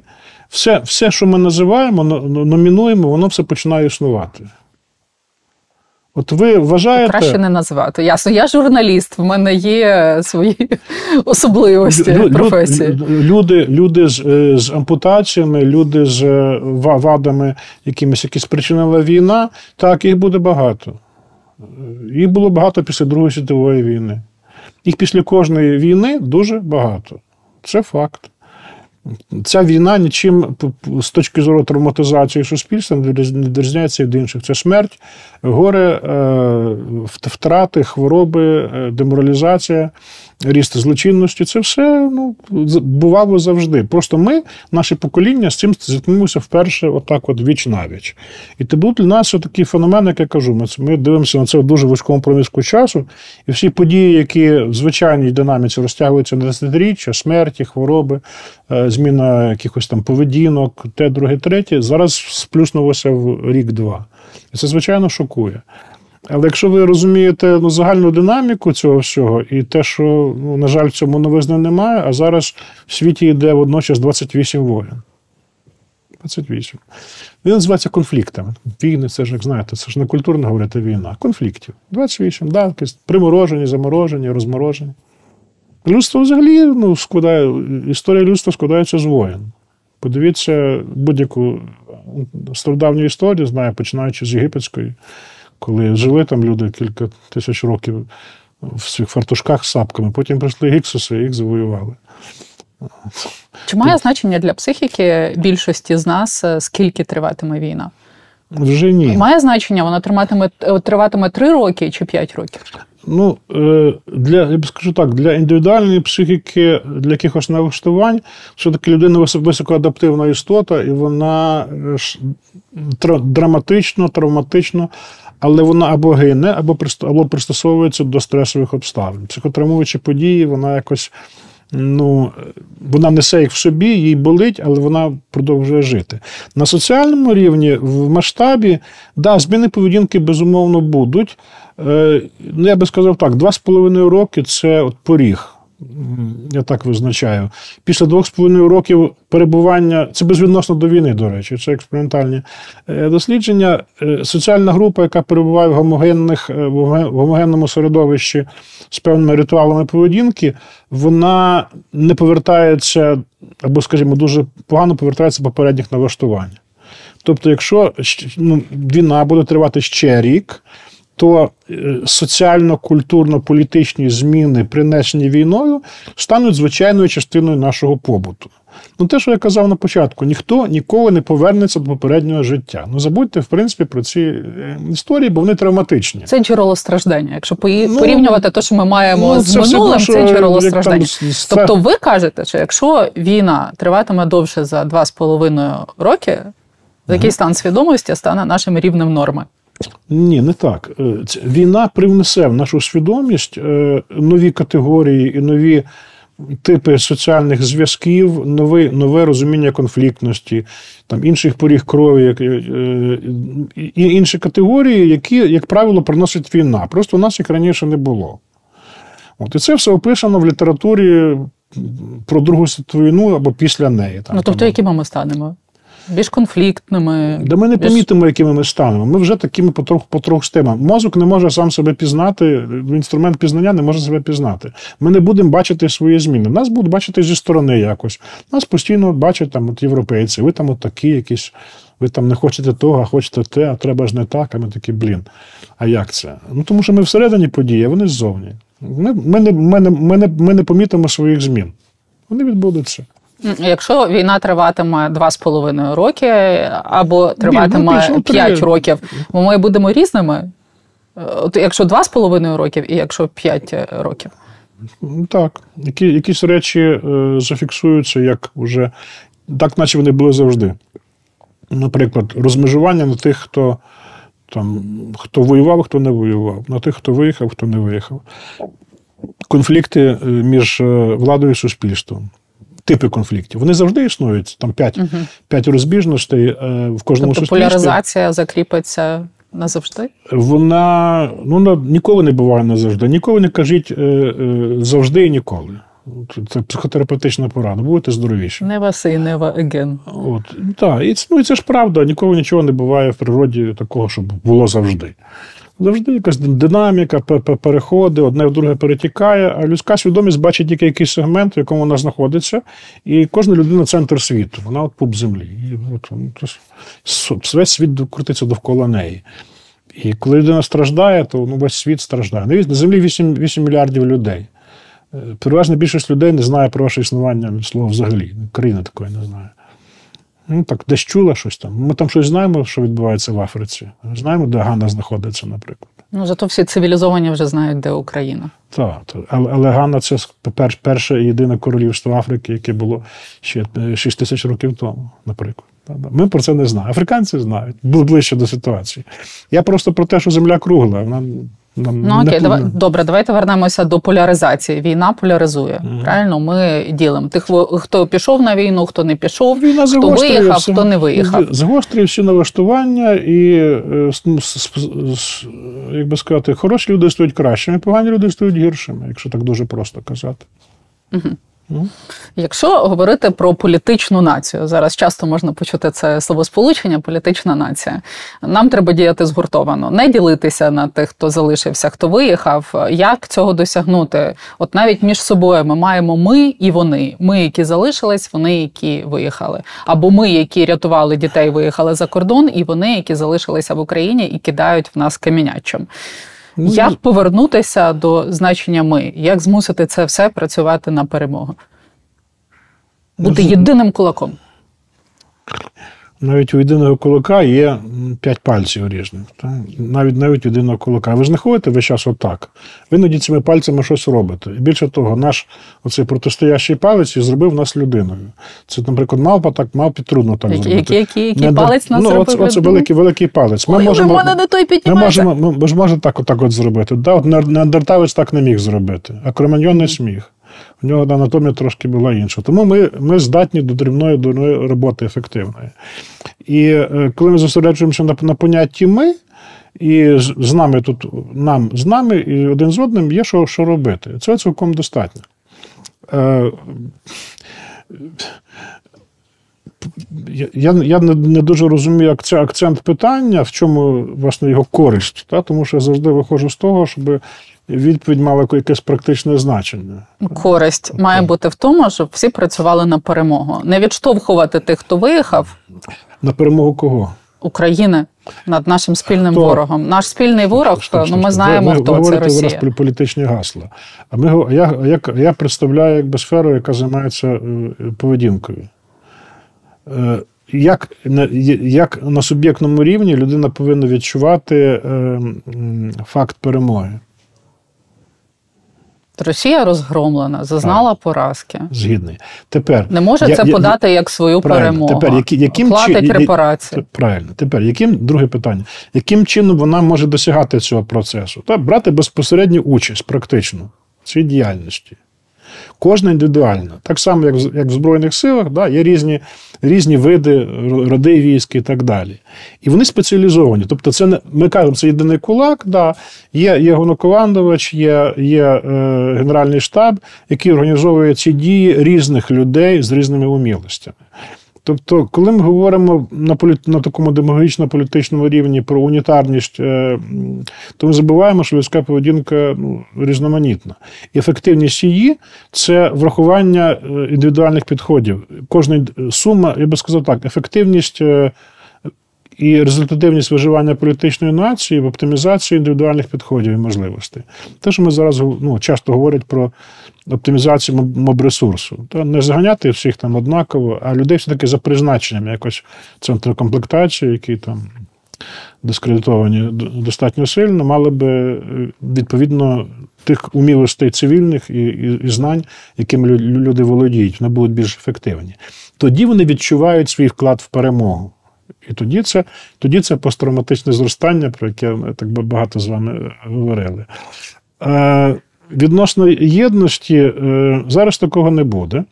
все, все, що ми називаємо, номінуємо, воно все починає існувати. От ви вважаєте. Краще не називати. Ясно, я журналіст, в мене є свої особливості Лю, професії. Люди люди з е, з ампутаціями, люди з е, вадами, якимись які спричинила війна, так, їх буде багато. Їх було багато після Другої світової війни. Їх після кожної війни дуже багато. Це факт. Ця війна нічим з точки зору травматизації суспільства не відрізняється від інших. Це смерть, горе, е, втрати, хвороби, е, деморалізація, ріст злочинності. Це все ну, бувало завжди. Просто ми, наше покоління, з цим зіткнулися вперше, отак, от віч навіч. І це був для нас такий феномен, як я кажу. Ми, ми дивимося на це в дуже вузькому проміжку часу, і всі події, які в звичайній динаміці розтягуються на десятиріччя, смерті, хвороби, е, зміна якихось там поведінок, те, друге, третє, зараз сплюснулося в рік-два. І це, звичайно, шокує. Але якщо ви розумієте ну, загальну динаміку цього всього, і те, що, ну, на жаль, цьому новизни немає, а зараз в світі йде водночас 28 воєн. 28. Він називається конфліктами. Війни, це ж, як знаєте, це ж не культурно говорити війна. Конфліктів. 28, да, приморожені, заморожені, розморожені. Людство взагалі ну, складає, історія людства складається з воєн. Подивіться будь-яку стародавню історію, знаю, починаючи з єгипетської коли жили там люди кілька тисяч років в своїх фартушках з сапками, потім прийшли гіксуси і їх завоювали. Чи має значення для психіки більшості з нас, е, скільки триватиме війна? Вже ні. Має значення, вона триватиме триватиме 3 роки чи 5 років? Ну, е, для, я б скажу так, для індивідуальної психіки, для якихось налаштувань, все-таки людина високоадаптивна істота, і вона е, драматично, травматично але вона або гине, або пристосовується до стресових обставин. Психотравмуючі події, вона якось. Ну, вона несе їх в собі, їй болить, але вона продовжує жити. На соціальному рівні, в масштабі, да, зміни поведінки безумовно будуть. Е, ну, Я би сказав так: два з половиною роки це от поріг я так визначаю, після двох з половиною років перебування, це безвідносно до війни, до речі, це експериментальні е, дослідження. Е, соціальна група, яка перебуває в гомогенних, е, в гомогенному середовищі з певними ритуалами поведінки, вона не повертається, або, скажімо, дуже погано повертається до попередніх налаштувань. Тобто, якщо ну, війна буде тривати ще рік то е, соціально-культурно-політичні зміни, принесені війною, стануть звичайною частиною нашого побуту. Ну, те, що я казав на початку, ніхто ніколи не повернеться до попереднього життя. Ну, забудьте, в принципі, про ці е, історії, бо вони травматичні. Це джерело страждання. Якщо ну, порівнювати те, що ми маємо ну, з минулим, це джерело страждання. Там... Тобто, ви кажете, що якщо війна триватиме довше за два з половиною роки, який стан свідомості стане нашим рівнем норми. Ні, не так. Е, війна привнесе в нашу свідомість е, нові категорії і нові типи соціальних зв'язків, нове, нове розуміння конфліктності, там інших поріг крові, е, і інші категорії, які, як правило, приносить війна. Просто у нас їх раніше не було. От І це все описано в літературі про Другу світову війну або після неї. Там, ну, тобто, там. якими ми станемо? Більш конфліктними. Да ми не більш... помітимо, якими ми станемо. Ми вже такими потроху потроху стимо. Мозок не може сам себе пізнати, інструмент пізнання не може себе пізнати. Ми не будемо бачити свої зміни. Нас будуть бачити зі сторони якось. Нас постійно бачать там от європейці, ви там от такі якісь, ви там не хочете того, а хочете те, а треба ж не так, а ми такі, блін. А як це? Ну тому що ми всередині події, а вони ззовні. Ми, ми, не, ми, не, ми, не, ми не помітимо своїх змін. Вони відбудуться. Якщо війна триватиме два з половиною роки або триватиме ну, п'ять три. років, ми будемо різними. От якщо два з половиною років і якщо п'ять років. Ну, Так, які, якісь речі е, зафіксуються, як вже так, наче вони були завжди. Наприклад, розмежування на тих, хто там, хто воював, хто не воював, на тих, хто виїхав, хто не виїхав. Конфлікти е, між е, владою і суспільством. Типи конфліктів. Вони завжди існують. Там п'ять, Угу. п'ять розбіжностей е, в кожному Тобто суспільстві. поляризація закріпиться назавжди? Вона ну, вона ніколи не буває назавжди. Ніколи не кажіть е, е, завжди і ніколи. Це психотерапевтична порада. Будете здоровіші. Never say never again. От, так, і, ну, і це ж правда, ніколи нічого не буває в природі такого, щоб було завжди. Завжди якась динаміка, пе- пе- переходи, одне в друге перетікає, а людська свідомість бачить тільки якийсь сегмент, в якому вона знаходиться, і кожна людина центр світу. Вона от пуп землі. І от, ну, весь світ крутиться довкола неї. І коли людина страждає, то ну, весь світ страждає. На На землі 8, 8 мільярдів людей. Е, Переважна більшість людей не знає про ваше існування від слова взагалі. Країна такої не знає. Ну, так, десь чула щось там. Ми там щось знаємо, що відбувається в Африці. Знаємо, де Ганна знаходиться, наприклад. Ну зато всі цивілізовані вже знають, де Україна. Так, так. але, але Ганна це пер- перше і єдине королівство Африки, яке було ще 6 тисяч років тому, наприклад. Ми про це не знаємо. Африканці знають, були ближче до ситуації. Я просто про те, що земля кругла. Вона Ну окей, давай добре, давайте вернемося до поляризації. Війна поляризує. Правильно, ми ділимо тих, хто пішов на війну, хто не пішов, Війна хто виїхав, всі, хто не виїхав. Загострює всі налаштування, і, е, ну, як би сказати, хороші люди стають кращими, погані люди стають гіршими, якщо так дуже просто казати. Якщо говорити про політичну націю, зараз часто можна почути це словосполучення політична нація. Нам треба діяти згуртовано, не ділитися на тих, хто залишився, хто виїхав. Як цього досягнути? От навіть між собою ми маємо ми і вони. Ми, які залишились, вони, які виїхали. Або ми, які рятували дітей, виїхали за кордон, і вони, які залишилися в Україні і кидають в нас камінячим. Ну, Як повернутися до значення ми? Як змусити це все працювати на перемогу? Бути Ну, єдиним кулаком. Навіть у єдиного кулака є п'ять пальців різних. Та? Навіть навіть у єдиного кулака. Ви ж не ходите весь час отак. Ви іноді цими пальцями щось робите. І більше того, наш оцей протистоящий палець і зробив нас людиною. Це, наприклад, мавпа так мавпі трудно так Який- зробити. який- який до- палець нас ну, зробив оце, оце великий, великий палець. Ми Ой, можемо, у мене не той ми можемо, ми, ми ж можемо так, отак от зробити. Да, от неандерталець так не міг зробити, а кроманьон не сміг. У нього анатомія трошки була інша. Тому ми, ми здатні до дрібної дурної роботи ефективної. І е, коли ми зосереджуємося на, на понятті ми, і з, нами тут, нам з нами, і один з одним є що, що робити. Цього цілком достатньо. Е, я, я, не, дуже розумію акце- акцент питання, в чому власне його користь. Та? Тому що я завжди виходжу з того, щоб відповідь мала якесь практичне значення. Користь має бути в тому, щоб всі працювали на перемогу. Не відштовхувати тих, хто виїхав На перемогу кого? України над нашим спільним Хто? ворогом. Наш спільний ворог, стоп, ну ми знаємо, ви, хто ви це говорите зараз Росія. про політичні гасла. А ми, я, я, я представляю якби сферу, яка займається е, поведінкою. Е, Як як на суб'єктному рівні людина повинна відчувати е, факт перемоги? Росія розгромлена, зазнала поразки. Згідний. Тепер Не може я- це я- подати як свою Правильно. перемогу. Тепер, які- яким Платить чи- я- репарації. Правильно. Тепер, яким друге питання? Яким чином вона може досягати цього процесу? Та брати безпосередню участь практично в цій діяльності. Кожна індивідуальна. Так само, як як в Збройних силах, да, є різні різні види, роди військ і так далі. І вони спеціалізовані. Тобто, це не ми кажемо, це єдиний кулак, да, є є головнокомандувач, є є е, Генеральний штаб, який організовує ці дії різних людей з різними умілостями. Тобто, коли ми говоримо на політ... на такому демагогічно-політичному рівні про унітарність, е, то ми забуваємо, що людська поведінка ну, різноманітна. Ефективність її це врахування е, індивідуальних підходів. Кожна сума, я би сказав так, ефективність е, і результативність виживання політичної нації в оптимізації індивідуальних підходів і можливостей. Те, що ми зараз ну, часто говорять про оптимізацію мобресурсу, то не заганяти всіх там однаково, а людей все-таки за призначенням якось центри комплектації, які там. Дискредитовані достатньо сильно, мали би е, відповідно тих умілостей цивільних і і, і знань, якими люди володіють, вони будуть більш ефективні. Тоді вони відчувають свій вклад в перемогу. І тоді це тоді це посттравматичне зростання, про яке ми так багато з вами говорили. Е, Відносно єдності, е, зараз такого не буде.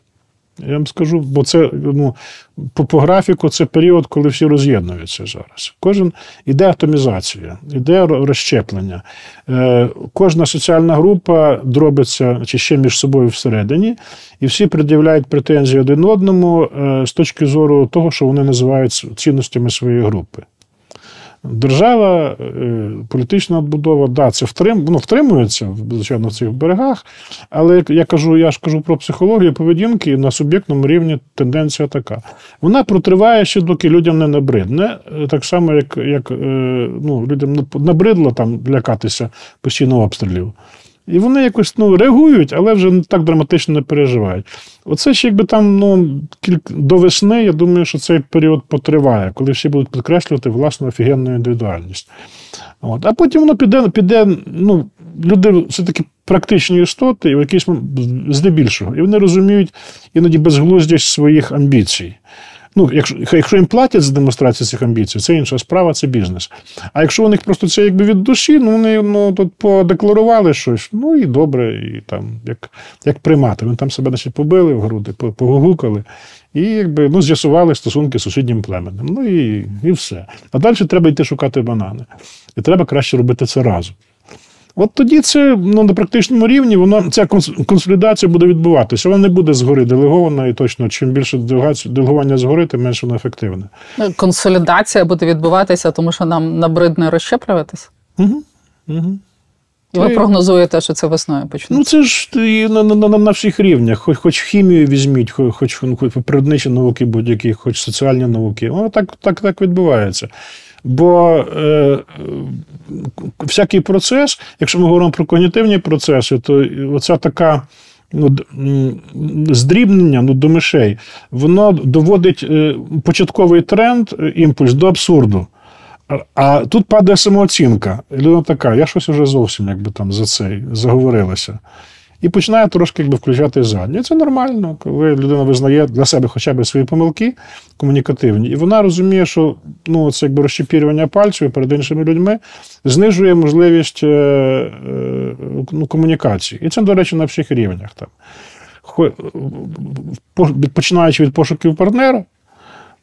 Я вам скажу, бо це ну, по, по графіку це період, коли всі роз'єднуються зараз. Кожен іде атомізація, іде розщеплення. Е, Кожна соціальна група дробиться чи ще між собою всередині, і всі пред'являють претензії один одному е, з точки зору того, що вони називають цінностями своєї групи. Держава, е, політична будова, да, це втрим, ну, втримується, звичайно, в цих берегах. Але я кажу, я ж кажу про психологію поведінки на суб'єктному рівні тенденція така. Вона протриває ще, доки людям не набридне. Е, так само, як як е, ну, людям набридло там лякатися постійно обстрілів. І вони якось ну, реагують, але вже так драматично не переживають. Оце ще якби там ну, кілька до весни, я думаю, що цей період потриває, коли всі будуть підкреслювати власну офігенну індивідуальність. От. А потім воно піде, піде ну, люди все-таки практичні істоти, в якийсь здебільшого. І вони розуміють іноді безглуздість своїх амбіцій. Ну, якщо якщо їм платять за демонстрацію цих амбіцій, це інша справа, це бізнес. А якщо у них просто це якби від душі, ну вони ну, тут подекларували щось, ну і добре, і там, як як примати. Вони там себе значить, побили в груди, погугукали, і якби ну, з'ясували стосунки з сусіднім племенем. Ну і, і все. А далі треба йти шукати банани. І треба краще робити це разом. От тоді це ну, на практичному рівні воно ця консолідація буде відбуватися. Вона не буде згори делегована, і точно чим більше делегування згори, тим менше воно ефективне. Консолідація буде відбуватися, тому що нам набридне розщеплюватись? Угу. Угу. І ви прогнозуєте, що це весною почнеться? Ну це ж і на на, на, на всіх рівнях. Хоч хоч хімію візьміть, хоч хоч, хоч природничі науки будь-які, хоч соціальні науки. Воно так так, так відбувається. Бо е, всякий процес, якщо ми говоримо про когнітивні процеси, то оця така. Ну, Здрібнення ну, до мишей, воно доводить е, початковий тренд, е, імпульс до абсурду. А, тут падає самооцінка. Людина така, я щось вже зовсім якби там за цей заговорилася і починає трошки якби, включати задню. І це нормально, коли людина визнає для себе хоча б свої помилки комунікативні, і вона розуміє, що ну, це якби розчепірювання пальців перед іншими людьми знижує можливість е, е, ну, комунікації. І це, до речі, на всіх рівнях. Там. Починаючи від пошуків партнера.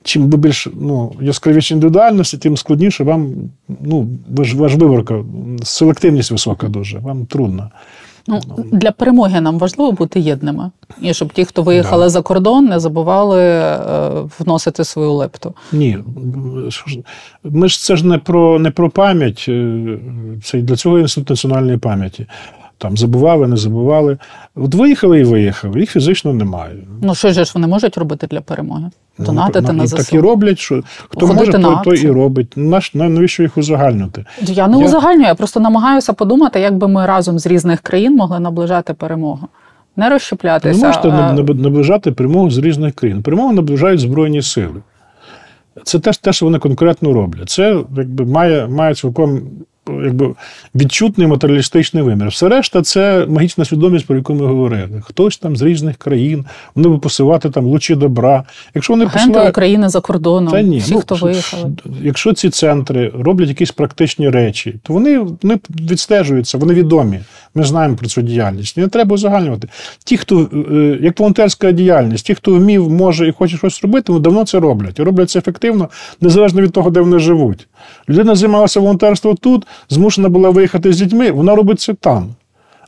Чим більш ну, яскравіше індивідуальності, тим складніше вам ну, ваш виборка, селективність висока дуже, вам трудно. Ну, Для перемоги нам важливо бути єдними. І щоб ті, хто виїхали да. за кордон, не забували е, вносити свою лепту. Ні. Ми ж це ж не про не про пам'ять, е, це для цього інститут національної пам'яті там забували, не забували. От виїхали і виїхали, їх фізично немає. Ну що ж вони можуть робити для перемоги? Ну, Донатити ну, на ЗСУ? Так і роблять, що хто Ходити може, той, той і робить. Наш, навіщо їх узагальнювати? Я не я... узагальнюю, я просто намагаюся подумати, як би ми разом з різних країн могли наближати перемогу. Не розщеплятися. Ви можете а... наближати перемогу з різних країн. Перемогу наближають Збройні сили. Це теж те, що вони конкретно роблять. Це якби має має цілком якби відчутний матеріалістичний вимір. Все решта це магічна свідомість, про яку ми говорили. Хтось там з різних країн, вони би посилати там лучі добра. Якщо вони Агенти посилають... України за кордоном, Та ні, всі, ну, хто виїхали. Якщо ці центри роблять якісь практичні речі, то вони, вони відстежуються, вони відомі. Ми знаємо про цю діяльність. Не треба узагальнювати. Ті, хто е, як волонтерська діяльність, ті, хто вмів, може і хоче щось робити, вони давно це роблять. І роблять це ефективно, незалежно від того, де вони живуть. Людина займалася волонтерством тут, змушена була виїхати з дітьми, вона робить це там.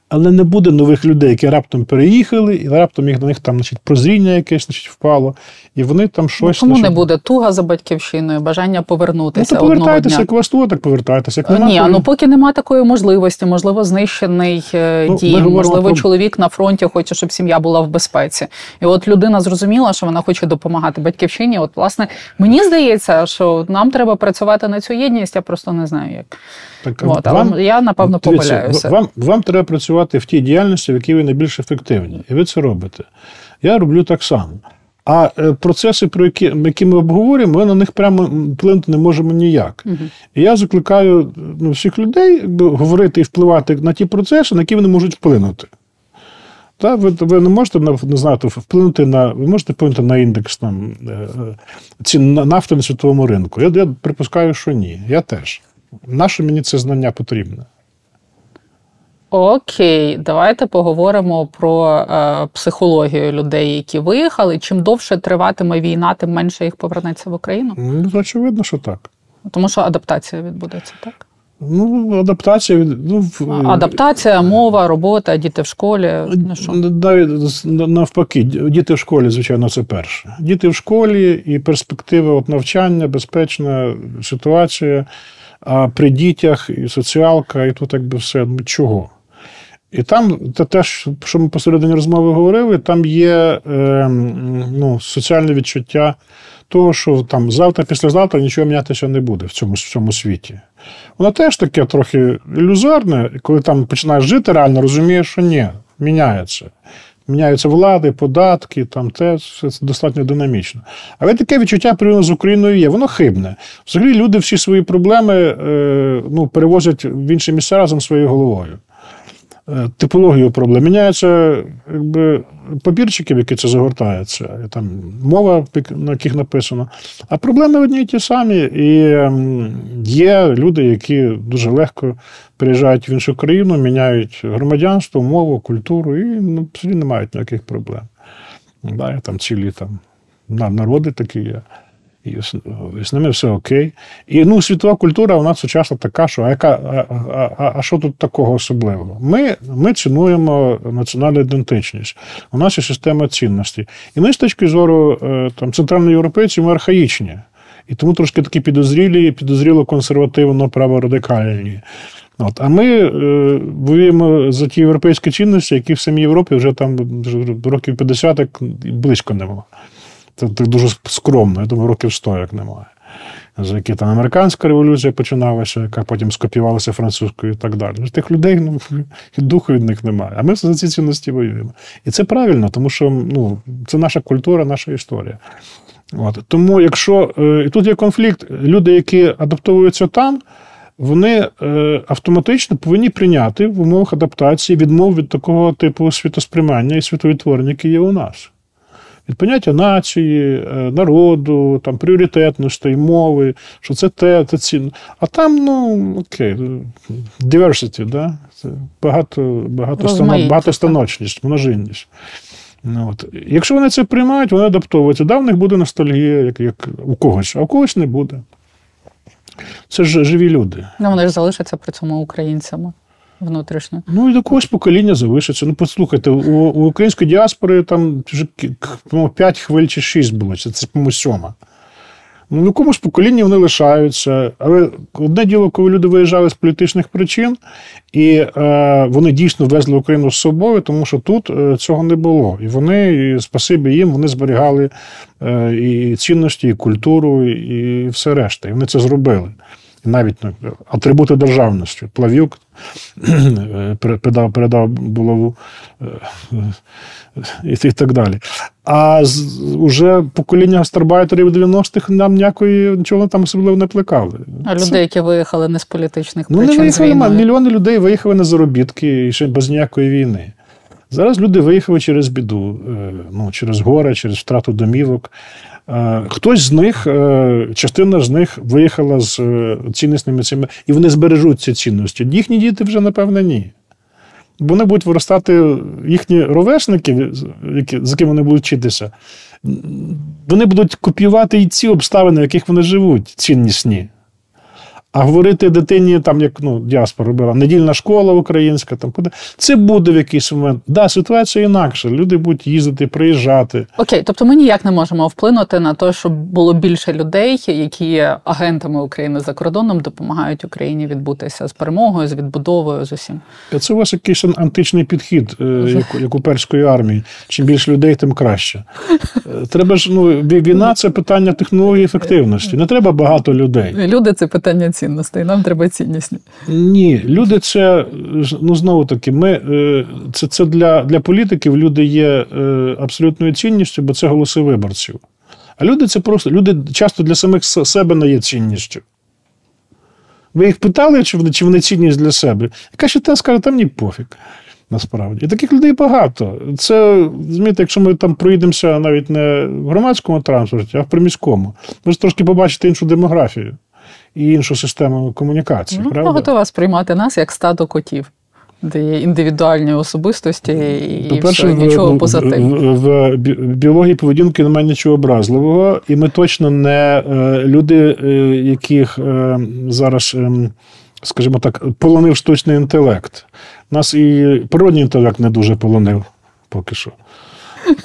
Але не буде нових людей, які раптом переїхали, і раптом їх на них там значить, прозріння якесь значить, впало, і вони там Ну, щось. Кому не буде туга за батьківщиною, бажання Ну, повернутися то одного повертайтеся, як у вас того, так повертайтеся. Як нема, Ні, то- ну поки нема такої можливості, можливо, знищений е, Ну, дім, можливо, про- чоловік на фронті хоче, щоб сім'я була в безпеці. І от людина зрозуміла, що вона хоче допомагати батьківщині. От, власне, мені здається, що нам треба працювати на цю єдність, я просто не знаю як. так, От, але я напевно дивіться, помиляюся. Вам, вам треба працювати в тій діяльності, в якій ви найбільш ефективні. І ви це робите. Я роблю так само. А е, процеси, про які, які ми обговорюємо, ми на них прямо вплинути не можемо ніяк. І я закликаю ну, всіх людей говорити і впливати на ті процеси, на які вони можуть вплинути. Та, ви, ви не можете не знати, вплинути на ви можете вплинути на індекс там, е, е, цін на- нафти на світовому ринку. Я, я припускаю, що ні. Я теж. Наше мені це знання потрібне. Окей, давайте поговоримо про е, психологію людей, які виїхали. Чим довше триватиме війна, тим менше їх повернеться в Україну. Ну, очевидно, що так. Тому що адаптація відбудеться, так? Ну, адаптація від. Ну, Адаптація, мова, робота, діти в школі. Ну що? Навіть навпаки, діти в школі, звичайно, це перше. Діти в школі і перспективи от навчання, безпечна ситуація. А при дітях і соціалка, і тут якби все. Ну, чого? І там те, те, що ми посередині розмови говорили, там є е, ну, соціальне відчуття того, що там завтра, післязавтра нічого мінятися не буде в цьому, в цьому світі. Воно теж таке трохи ілюзорне, коли там починаєш жити, реально розумієш, що ні, міняється. Міняються влади, податки, там те все достатньо динамічно. Але таке відчуття порівняно з Україною є, воно хибне. Взагалі люди всі свої проблеми е, ну, перевозять в інші місця разом своєю головою. Е, Типологію проблем. Міняються якби, папірчики, в які це загортається, і там мова, на яких написано. А проблеми одні й ті самі. І ем, є люди, які дуже легко приїжджають в іншу країну, міняють громадянство, мову, культуру і ну, не мають ніяких проблем. Да, там цілі там, народи такі є. З, ними все окей. І ну, світова культура у нас сучасна така, що а, яка, а, а, а, що тут такого особливого? Ми, ми цінуємо національну ідентичність. У нас є система цінностей. І ми з точки зору е, там, центральноєвропейців, ми архаїчні. І тому трошки такі підозрілі, підозріло консервативно праворадикальні. От. А ми е, воюємо за ті європейські цінності, які в самій Європі вже там років 50 як близько немає. Це так дуже скромно, я думаю, років 100 як немає. Які там американська революція починалася, яка потім скопіювалася французькою і так далі. Ну, Тих людей ну, духу від них немає. А ми за ці цінності воюємо. І це правильно, тому що ну, це наша культура, наша історія. От. Тому, якщо е, і тут є конфлікт, люди, які адаптовуються там, вони е, автоматично повинні прийняти в умовах адаптації відмов від такого типу світосприймання і світовідтворення, які є у нас. Від поняття нації, е, народу, там, пріоритетності, мови, що це те, це цінно. А там, ну, окей, diversity, да? Це багато, багато, Розмаїття, багатостаночність, множинність. Ну, от. Якщо вони це приймають, вони адаптовуються. Да, в них буде ностальгія, як, як у когось, а у когось не буде. Це ж живі люди. Ну, вони ж залишаться при цьому українцями внутрішньо. Ну і до когось покоління залишиться. Ну, послухайте, у, у української діаспори там вже по-моєму, 5 хвиль чи 6 було, це, це по-моєму, сьома. Ну, в якомусь поколінні вони лишаються. Але одне діло, коли люди виїжджали з політичних причин, і е, вони дійсно везли Україну з собою, тому що тут е, цього не було. І вони, і спасибі їм, вони зберігали е, і цінності, і культуру, і все решта. І вони це зробили. Навіть ну, атрибути державності. Плавюк передав передав булаву і так далі. А уже покоління гастарбайтерів 90-х нам ніякої нічого там особливо не плекали. А людей, які виїхали не з політичних ну, причин? Ну, не виїхали, з мільйони людей виїхали на заробітки і ще без ніякої війни. Зараз люди виїхали через біду, е, ну, через горе, через втрату домівок. Е, хтось з них, е, частина з них виїхала з ціннісними цими, і вони збережуть ці цінності. Їхні діти вже, напевно, ні. Вони будуть виростати їхні ровесники, які, з якими вони будуть вчитися, вони будуть копіювати і ці обставини, в яких вони живуть, ціннісні. А говорити дитині, там, як ну, діаспора робила, недільна школа українська, там куди це буде в якийсь момент. Да, ситуація інакша. Люди будуть їздити, приїжджати. Окей, тобто ми ніяк не можемо вплинути на те, щоб було більше людей, які є агентами України за кордоном, допомагають Україні відбутися з перемогою, з відбудовою з усім. Це у вас якийсь античний підхід, е, як, як у перської армії. Чим більше людей, тим краще. Е, треба ж ну війна це питання технології ефективності. Не треба багато людей. Люди це питання цінностей. Нам треба ціннісні. Ні, люди це ну знову таки. Ми е, це це для для політиків. Люди є е, абсолютною цінністю, бо це голоси виборців. А люди це просто люди часто для самих себе не є цінністю. Ви їх питали, чи вони чи вони цінність для себе? Яка ще те скаже, там ні пофіг. Насправді. І таких людей багато. Це, розумієте, якщо ми там проїдемося навіть не в громадському транспорті, а в приміському, ви ж трошки побачите іншу демографію і іншу систему комунікації. Ну, правда? готова сприймати нас як стадо котів, де є індивідуальні особистості і все, нічого тим. В, в, біології поведінки немає нічого образливого, і ми точно не е, люди, е, яких е, зараз. Скажімо так, полонив штучний інтелект. Нас і природній інтелект не дуже полонив поки що.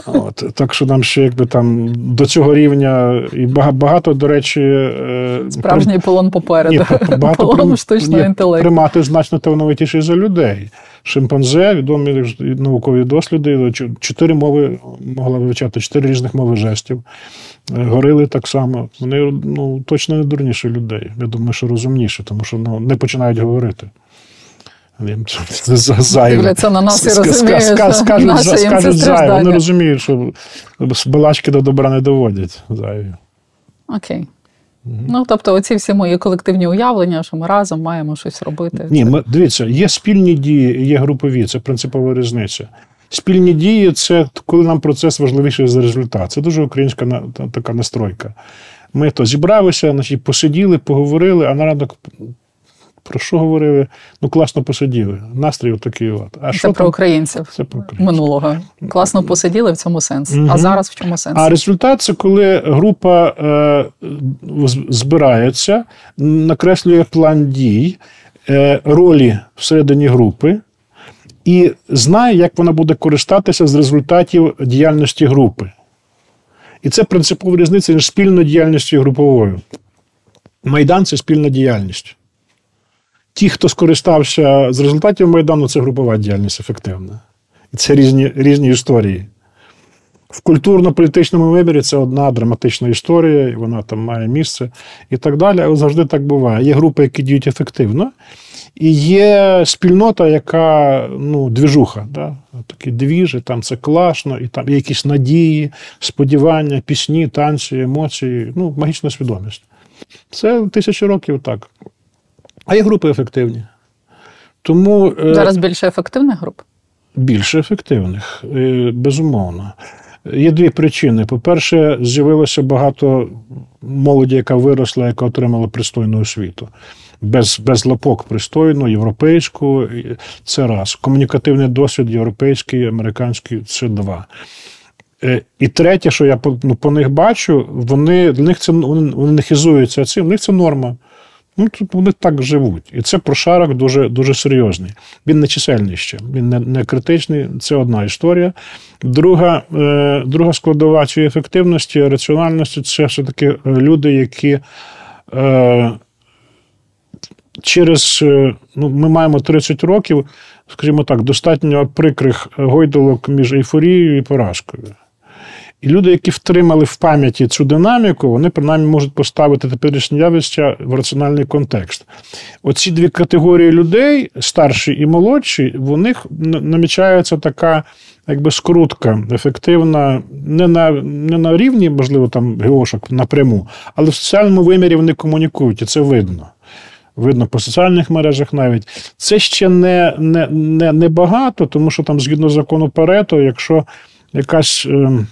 От, Так що нам ще якби там до цього рівня і багато, до речі, е, справжній полон попереду. Ні, багато полон прим... штучного інтелекту. Примати значно талановитіші за людей. Шимпанзе, відомі наукові досліди, чотири мови могла вивчати, чотири різних мови жестів. Е, горили так само. Вони ну, точно не дурніші людей. Я думаю, що розумніші, тому що ну, не починають говорити. Дивляться на нас і розуміють, Скажуть зайві. Вони розуміють, що балачки до добра не доводять зайві. Окей. Ну, тобто, оці всі мої колективні уявлення, що ми разом маємо щось робити. Ні, ми, дивіться, є спільні дії, є групові, це принципова різниця. Спільні дії це коли нам процес важливіший за результат. Це дуже українська така настройка. Ми то зібралися, значить, посиділи, поговорили, а на ранок про що говорили? Ну, класно посиділи. Настрій отакий. От. А Це що про там? українців Це про українців. минулого. Класно посиділи в цьому сенс. Угу. А зараз в чому сенс? А результат це коли група е, збирається, накреслює план дій, е, ролі всередині групи. І знає, як вона буде користатися з результатів діяльності групи. І це принципова різниця між спільною діяльністю і груповою. Майдан це спільна діяльність. Ті, хто скористався з результатів Майдану, це групова діяльність ефективна. І це різні різні історії. В культурно-політичному вибірі це одна драматична історія, і вона там має місце і так далі. Але завжди так буває. Є групи, які діють ефективно, і є спільнота, яка ну, двіжуха. Да? Такі двіжі, там це класно, і там є якісь надії, сподівання, пісні, танці, емоції, ну, магічна свідомість. Це тисячі років так. А є групи ефективні. Тому е, зараз більше ефективних груп? Більше ефективних, е, безумовно. Є дві причини. По-перше, з'явилося багато молоді, яка виросла, яка отримала пристойну освіту. Без без лапок пристойну, європейську. Це раз. Комунікативний досвід європейський, американський це два. Е, і третє, що я по, ну, по них бачу, вони для них це вони, вони не хизуються цим, в них це норма. Ну, тут вони так живуть. І це прошарок дуже дуже серйозний. Він не чисельний ще, він не не критичний. Це одна історія. Друга е, друга складова цієї ефективності, раціональності це все-таки е, люди, які е, через е, ну, ми маємо 30 років, скажімо так, достатньо прикрих гойдолок між ейфорією і поразкою. І люди, які втримали в пам'яті цю динаміку, вони принаймні можуть поставити теперішнє явище в раціональний контекст. Оці дві категорії людей, старші і молодші, в них намічається така. Якби скрутка ефективна, не на не на рівні, можливо, там геошок напряму, але в соціальному вимірі вони комунікують, і це видно. Видно по соціальних мережах навіть. Це ще не не, не, не багато, тому що там, згідно закону Парето, якщо якась. Е,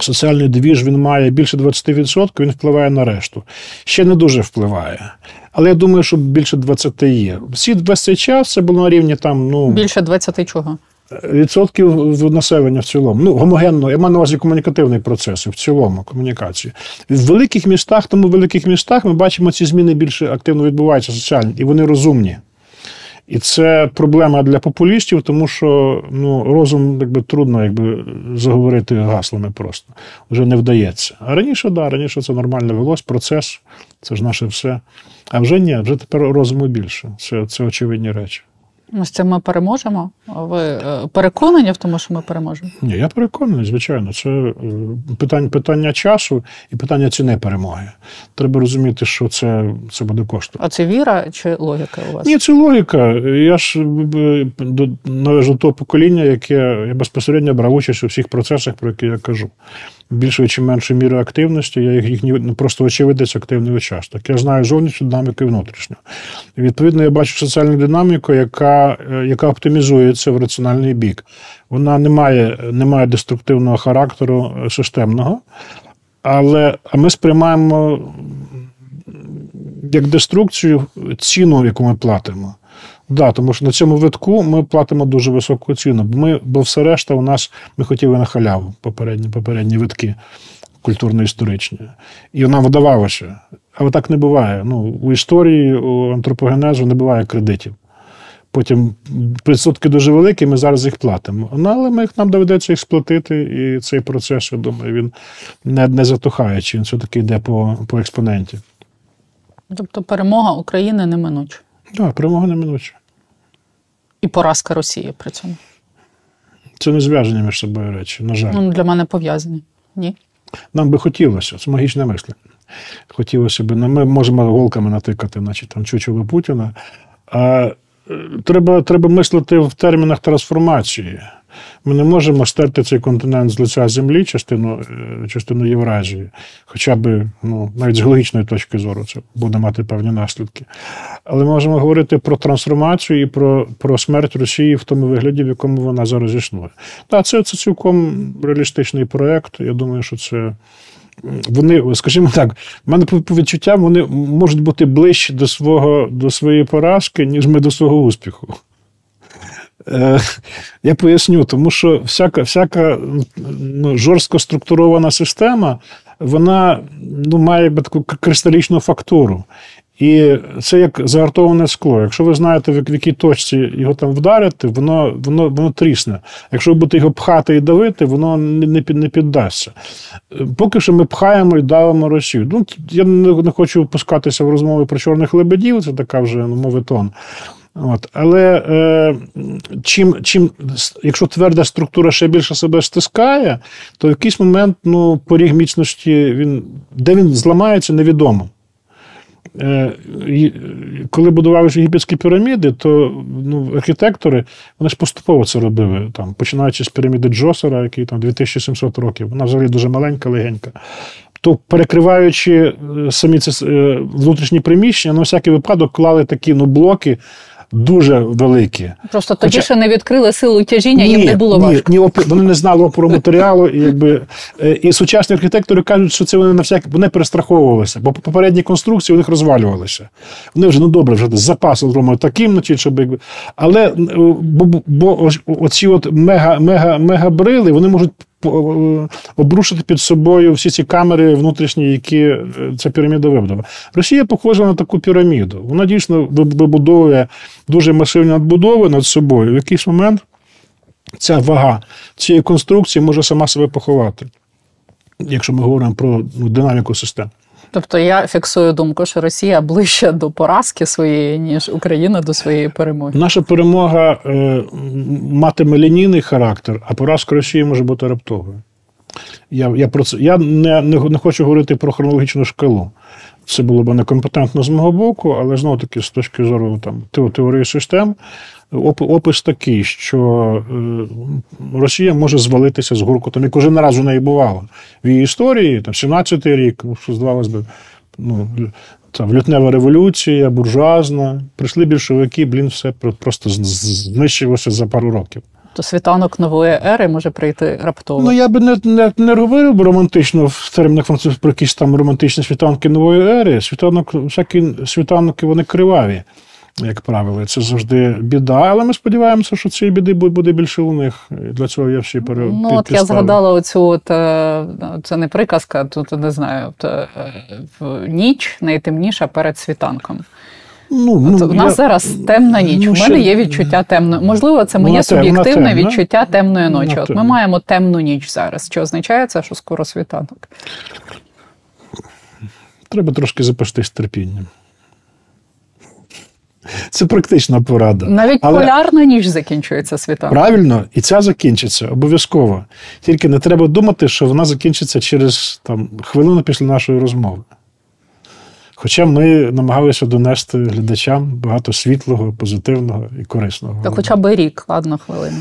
Соціальний двіж він має більше 20%, він впливає на решту. Ще не дуже впливає. Але я думаю, що більше 20 є. Всі весь цей час це було на рівні там. ну... Більше 20 чого? Відсотків населення в цілому. Ну, гомогенно, я маю на увазі комунікативний процес в цілому комунікації. В великих містах, тому в великих містах ми бачимо, ці зміни більше активно відбуваються соціальні, і вони розумні. І це проблема для популістів, тому що ну, розум якби трудно якби, заговорити гаслами просто. Вже не вдається. А раніше, да, раніше це нормально велось, процес, це ж наше все. А вже ні, вже тепер розуму більше. Це, Це очевидні речі. Ми з цим ми переможемо. Ви е, переконані в тому, що ми переможемо? Ні, я переконаний, звичайно. Це е, питання питання часу і питання ціни перемоги. Треба розуміти, що це це буде коштувати. А це віра чи логіка у вас? Ні, це логіка. Я ж е, належу до того покоління, яке я безпосередньо брав участь у всіх процесах, про які я кажу більшою чи меншою мірою активності, я їхній ну, просто очевидець активний учасник. Я знаю зовнішню динаміку і внутрішню. Відповідно, я бачу соціальну динаміку, яка е, яка оптимізується в раціональний бік. Вона не має, не має деструктивного характеру е, системного, але а ми сприймаємо як деструкцію ціну, яку ми платимо. Да, тому що на цьому витку ми платимо дуже високу ціну. Бо ми, бо все решта у нас ми хотіли на халяву попередні попередні витки культурно-історичні. І нам видавалося. Але так не буває. Ну, У історії, у антропогенезу не буває кредитів. Потім відсотки дуже великі, ми зараз їх платимо. Ну, але ми, нам доведеться їх сплатити, і цей процес, я думаю, він не не затухає, чи він все-таки йде по по експоненті. Тобто перемога України неминуча? Так, да, перемога неминуча і поразка Росії при цьому. Це не зв'язані між собою речі, на жаль. Ну, Для мене пов'язані. Ні. Нам би хотілося, це магічне мислення. Хотілося б, ну, ми можемо голками натикати, значить там чучело Путіна. А е, треба, треба мислити в термінах трансформації. Ми не можемо стерти цей континент з лиця землі, частину е, частину Євразії, хоча б ну, навіть з логічної точки зору це буде мати певні наслідки. Але ми можемо говорити про трансформацію і про про смерть Росії в тому вигляді, в якому вона зараз існує. Так, це, це цілком реалістичний проєкт. Я думаю, що це. Вони, скажімо так, в мене по відчуттям вони можуть бути ближче до свого, до своєї поразки, ніж ми до свого успіху. Е, я поясню, тому що всяка всяка ну, жорстко структурована система вона ну, має таку кристалічну фактуру. І це як загартоване скло. Якщо ви знаєте, в якій точці його там вдарити, воно воно, воно трісне. Якщо ви будете його пхати і давити, воно не не, піддасться. Поки що ми пхаємо і давимо Росію. Ну, Я не хочу впускатися в розмови про чорних лебедів, це така вже ну, моветон. От. Але е, чим, чим, якщо тверда структура ще більше себе стискає, то в якийсь момент ну, поріг міцності, він, де він зламається, невідомо. Е, коли будували єгипетські піраміди, то ну, архітектори вони ж поступово це робили, там, починаючи з піраміди Джосера, який там 2700 років, вона взагалі дуже маленька, легенька. То перекриваючи е, самі ці е, внутрішні приміщення, на всякий випадок клали такі ну, блоки дуже великі. Просто тоді Хоча... ще не відкрили силу тяжіння, ні, їм не було ні, важко. Ні, вони не знали опору матеріалу, і якби е, і сучасні архітектори кажуть, що це вони на всяк вони перестраховувалися, бо попередні конструкції у них розвалювалися. Вони вже ну добре, вже з запасом зробили таким, значить, щоб якби. Але е, бо, бо оці от мега мега мега брили, вони можуть обрушити під собою всі ці камери внутрішні, які е, ця піраміда вибудова. Росія похожа на таку піраміду. Вона дійсно вибудовує дуже масивні надбудови над собою. В якийсь момент ця вага цієї конструкції може сама себе поховати, якщо ми говоримо про ну, динаміку систем. Тобто я фіксую думку, що Росія ближче до поразки своєї, ніж Україна до своєї перемоги. Наша перемога е, матиме лінійний характер, а поразка Росії може бути раптовою. Я я, про це я не, не, не хочу говорити про хронологічну шкалу. Це було б некомпетентно з мого боку, але знову таки, з точки зору там, теорії систем, опис такий, що е, Росія може звалитися з гуркотом, як уже не разу неї бувало в її історії, там 17-й рік, ну, що здавалось би, ну, там, лютнева революція, буржуазна, прийшли більшовики, блін, все просто знищилося за пару років. То світанок нової ери може прийти раптово. Ну я би не не, не говорив романтично в термінах французів про якісь там романтичні світанки нової ери. Світанок, всякі світанки вони криваві, як правило. Це завжди біда. Але ми сподіваємося, що цієї біди буде більше у них. Для цього є всі пере... Ну, от підстави. я згадала оцю от, е, це не приказка, тут не знаю. От, е, ніч найтемніша перед світанком. Ну, ну, У нас я... зараз темна ніч. Ну, У мене ще... є відчуття темної. Можливо, це моє суб'єктивне відчуття темної ночі. От ми маємо темну ніч зараз. Що означає це, що скоро світанок? Треба трошки запастись терпінням. Це практична порада. Навіть Але... полярна ніч закінчується світанок. Правильно, і ця закінчиться обов'язково. Тільки не треба думати, що вона закінчиться через там, хвилину після нашої розмови. Хоча ми намагалися донести глядачам багато світлого, позитивного і корисного. Та хоча б рік, ладно, хвилину.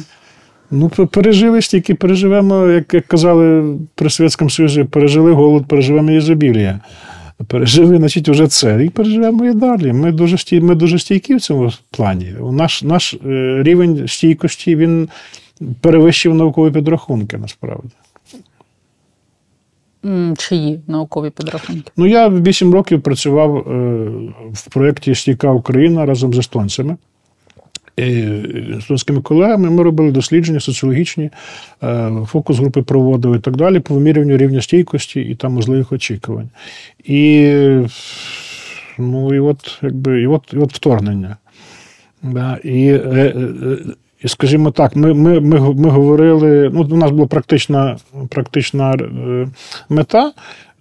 Ну, пережили стільки, переживемо, як як казали при Совєтському Союзі, пережили голод, переживемо ізобілія. Пережили, значить, уже це. І переживемо і далі. Ми дуже стій, ми дуже стійкі в цьому плані. Наш наш е, рівень стійкості він перевищив наукові підрахунки насправді. Чиї наукові підрахунки? Ну, я 8 років працював е, в проєкті Стійка Україна разом з естонцями. Естонськими колегами ми робили дослідження соціологічні, е, фокус групи проводили і так далі, по вимірюванню рівня стійкості і там можливих очікувань. І ну, і от, якби, і от, і от вторгнення. Да, І е, і, скажімо так, ми ми, ми, ми говорили. Ну, у нас була практична практична е, мета.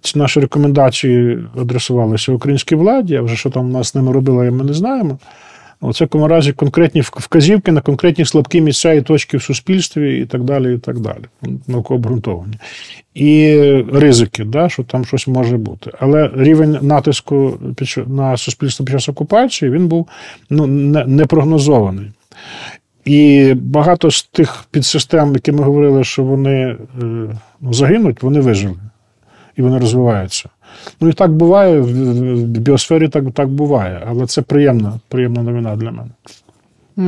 Ці наші рекомендації адресувалися українській владі, а вже що там у нас з ними робили, ми не знаємо. У цьому разі конкретні вказівки на конкретні слабкі місця і точки в суспільстві, і так далі. і так далі, Науково. І ризики, да, що там щось може бути. Але рівень натиску на суспільство під час окупації він був ну, непрогнозований. І багато з тих підсистем, які ми говорили, що вони е, ну, загинуть, вони вижили і вони розвиваються. Ну і так буває, в біосфері так так буває, але це приємна, приємна новина для мене.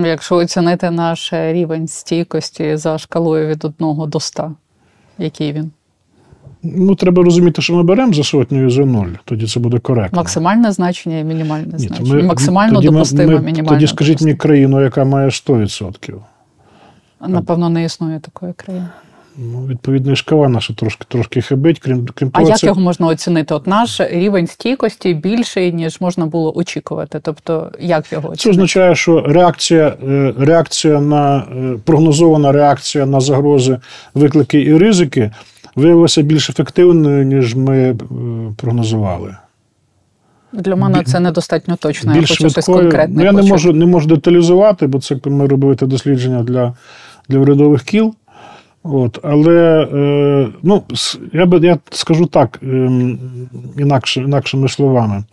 Якщо оцінити наш рівень стійкості за шкалою від 1 до 100, який він? Ну, треба розуміти, що ми беремо за сотню і за нуль, тоді це буде коректно. Максимальне значення і мінімальне Ні, значення. Ми, Максимально ми, мінімальне. Тоді скажіть допустиме. мені країну, яка має 100%. Напевно, не існує такої країни. Ну, Відповідно, і шкала наша трошки трошки хибить. Крім крім того, а як це... його можна оцінити? От наш рівень стійкості більший, ніж можна було очікувати. Тобто, як його оцінити? Це означає, що реакція е, реакція на е, прогнозована реакція на загрози, виклики і ризики виявилася більш ефективною, ніж ми е, прогнозували. Для мене це недостатньо точно. Більш я хочу щось конкретне. Ну, я не можу не можу деталізувати, бо це ми робили дослідження для для урядових кіл. От, Але е, ну, я би я скажу так, е, інакше, інакшими словами.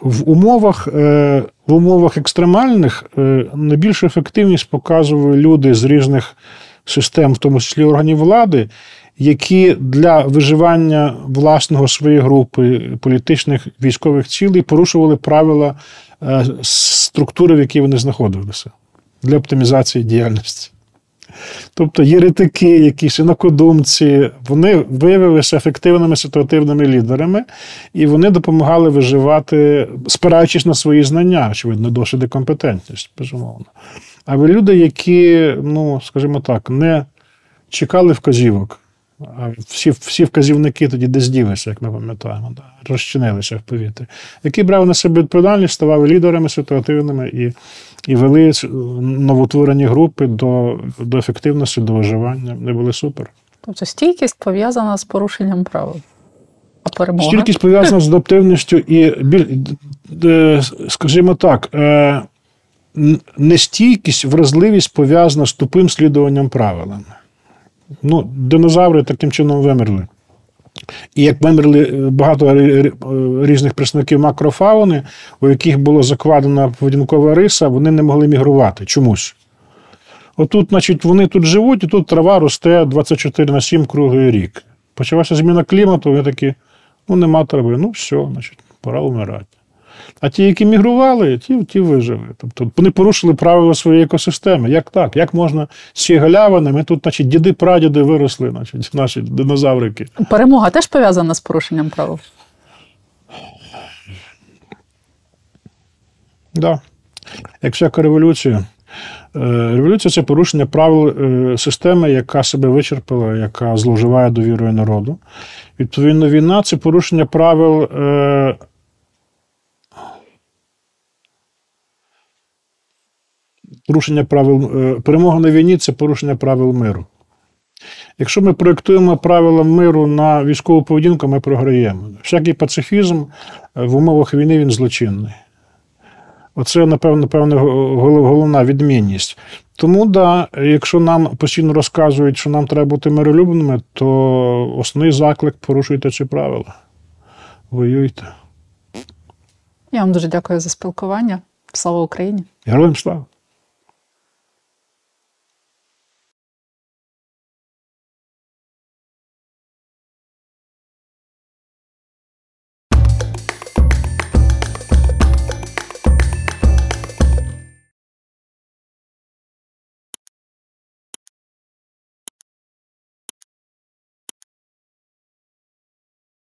В умовах е, в умовах екстремальних е, найбільшу ефективність показують люди з різних систем, в тому числі органів влади, які для виживання власного своєї групи політичних військових цілей порушували правила е, структури, в якій вони знаходилися для оптимізації діяльності. Тобто єретики, якісь інакодумці, вони виявилися ефективними ситуативними лідерами, і вони допомагали виживати, спираючись на свої знання, очевидно, досвід і компетентність, безумовно. А ви люди, які, ну, скажімо так, не чекали вказівок, всі всі вказівники тоді десь ділися, як ми пам'ятаємо, да, розчинилися в повітрі, які брали на себе відповідальність, ставали лідерами ситуативними і і вели новотворені групи до до ефективності, до виживання. Вони були супер. Тобто стійкість пов'язана з порушенням правил. А перемога? Стійкість пов'язана з адаптивністю і, скажімо так, е, нестійкість, вразливість пов'язана з тупим слідуванням правилам. Ну, динозаври таким чином вимерли. І як вимерли е, багато е, різних представників макрофауни, у яких було закладена поведінкова риса, вони не могли мігрувати чомусь. Отут, значить, вони тут живуть, і тут трава росте 24 на 7 круглий рік. Почалася зміна клімату, вони такі, ну нема трави, ну все, значить, пора вмирати. А ті, які мігрували, ті, ті вижили. Тобто вони порушили правила своєї екосистеми. Як так? Як можна з цієї галявини? Ми тут, значить, діди, прадіди виросли, значить, наші динозаврики. Перемога теж пов'язана з порушенням правил. Да. Як всяка революція. Е, Революція це порушення правил е, системи, яка себе вичерпала, яка зловживає довірою народу. Відповідно, війна це порушення правил. Порушення правил е, перемога на війні це порушення правил миру. Якщо ми проєктуємо правила миру на військову поведінку, ми програємо. Всякий пацифізм е, в умовах війни він злочинний. Оце, напевно, гол- головна відмінність. Тому, да, якщо нам постійно розказують, що нам треба бути миролюбними, то основний заклик порушуйте ці правила. Воюйте. Я вам дуже дякую за спілкування. Слава Україні! Героям слава!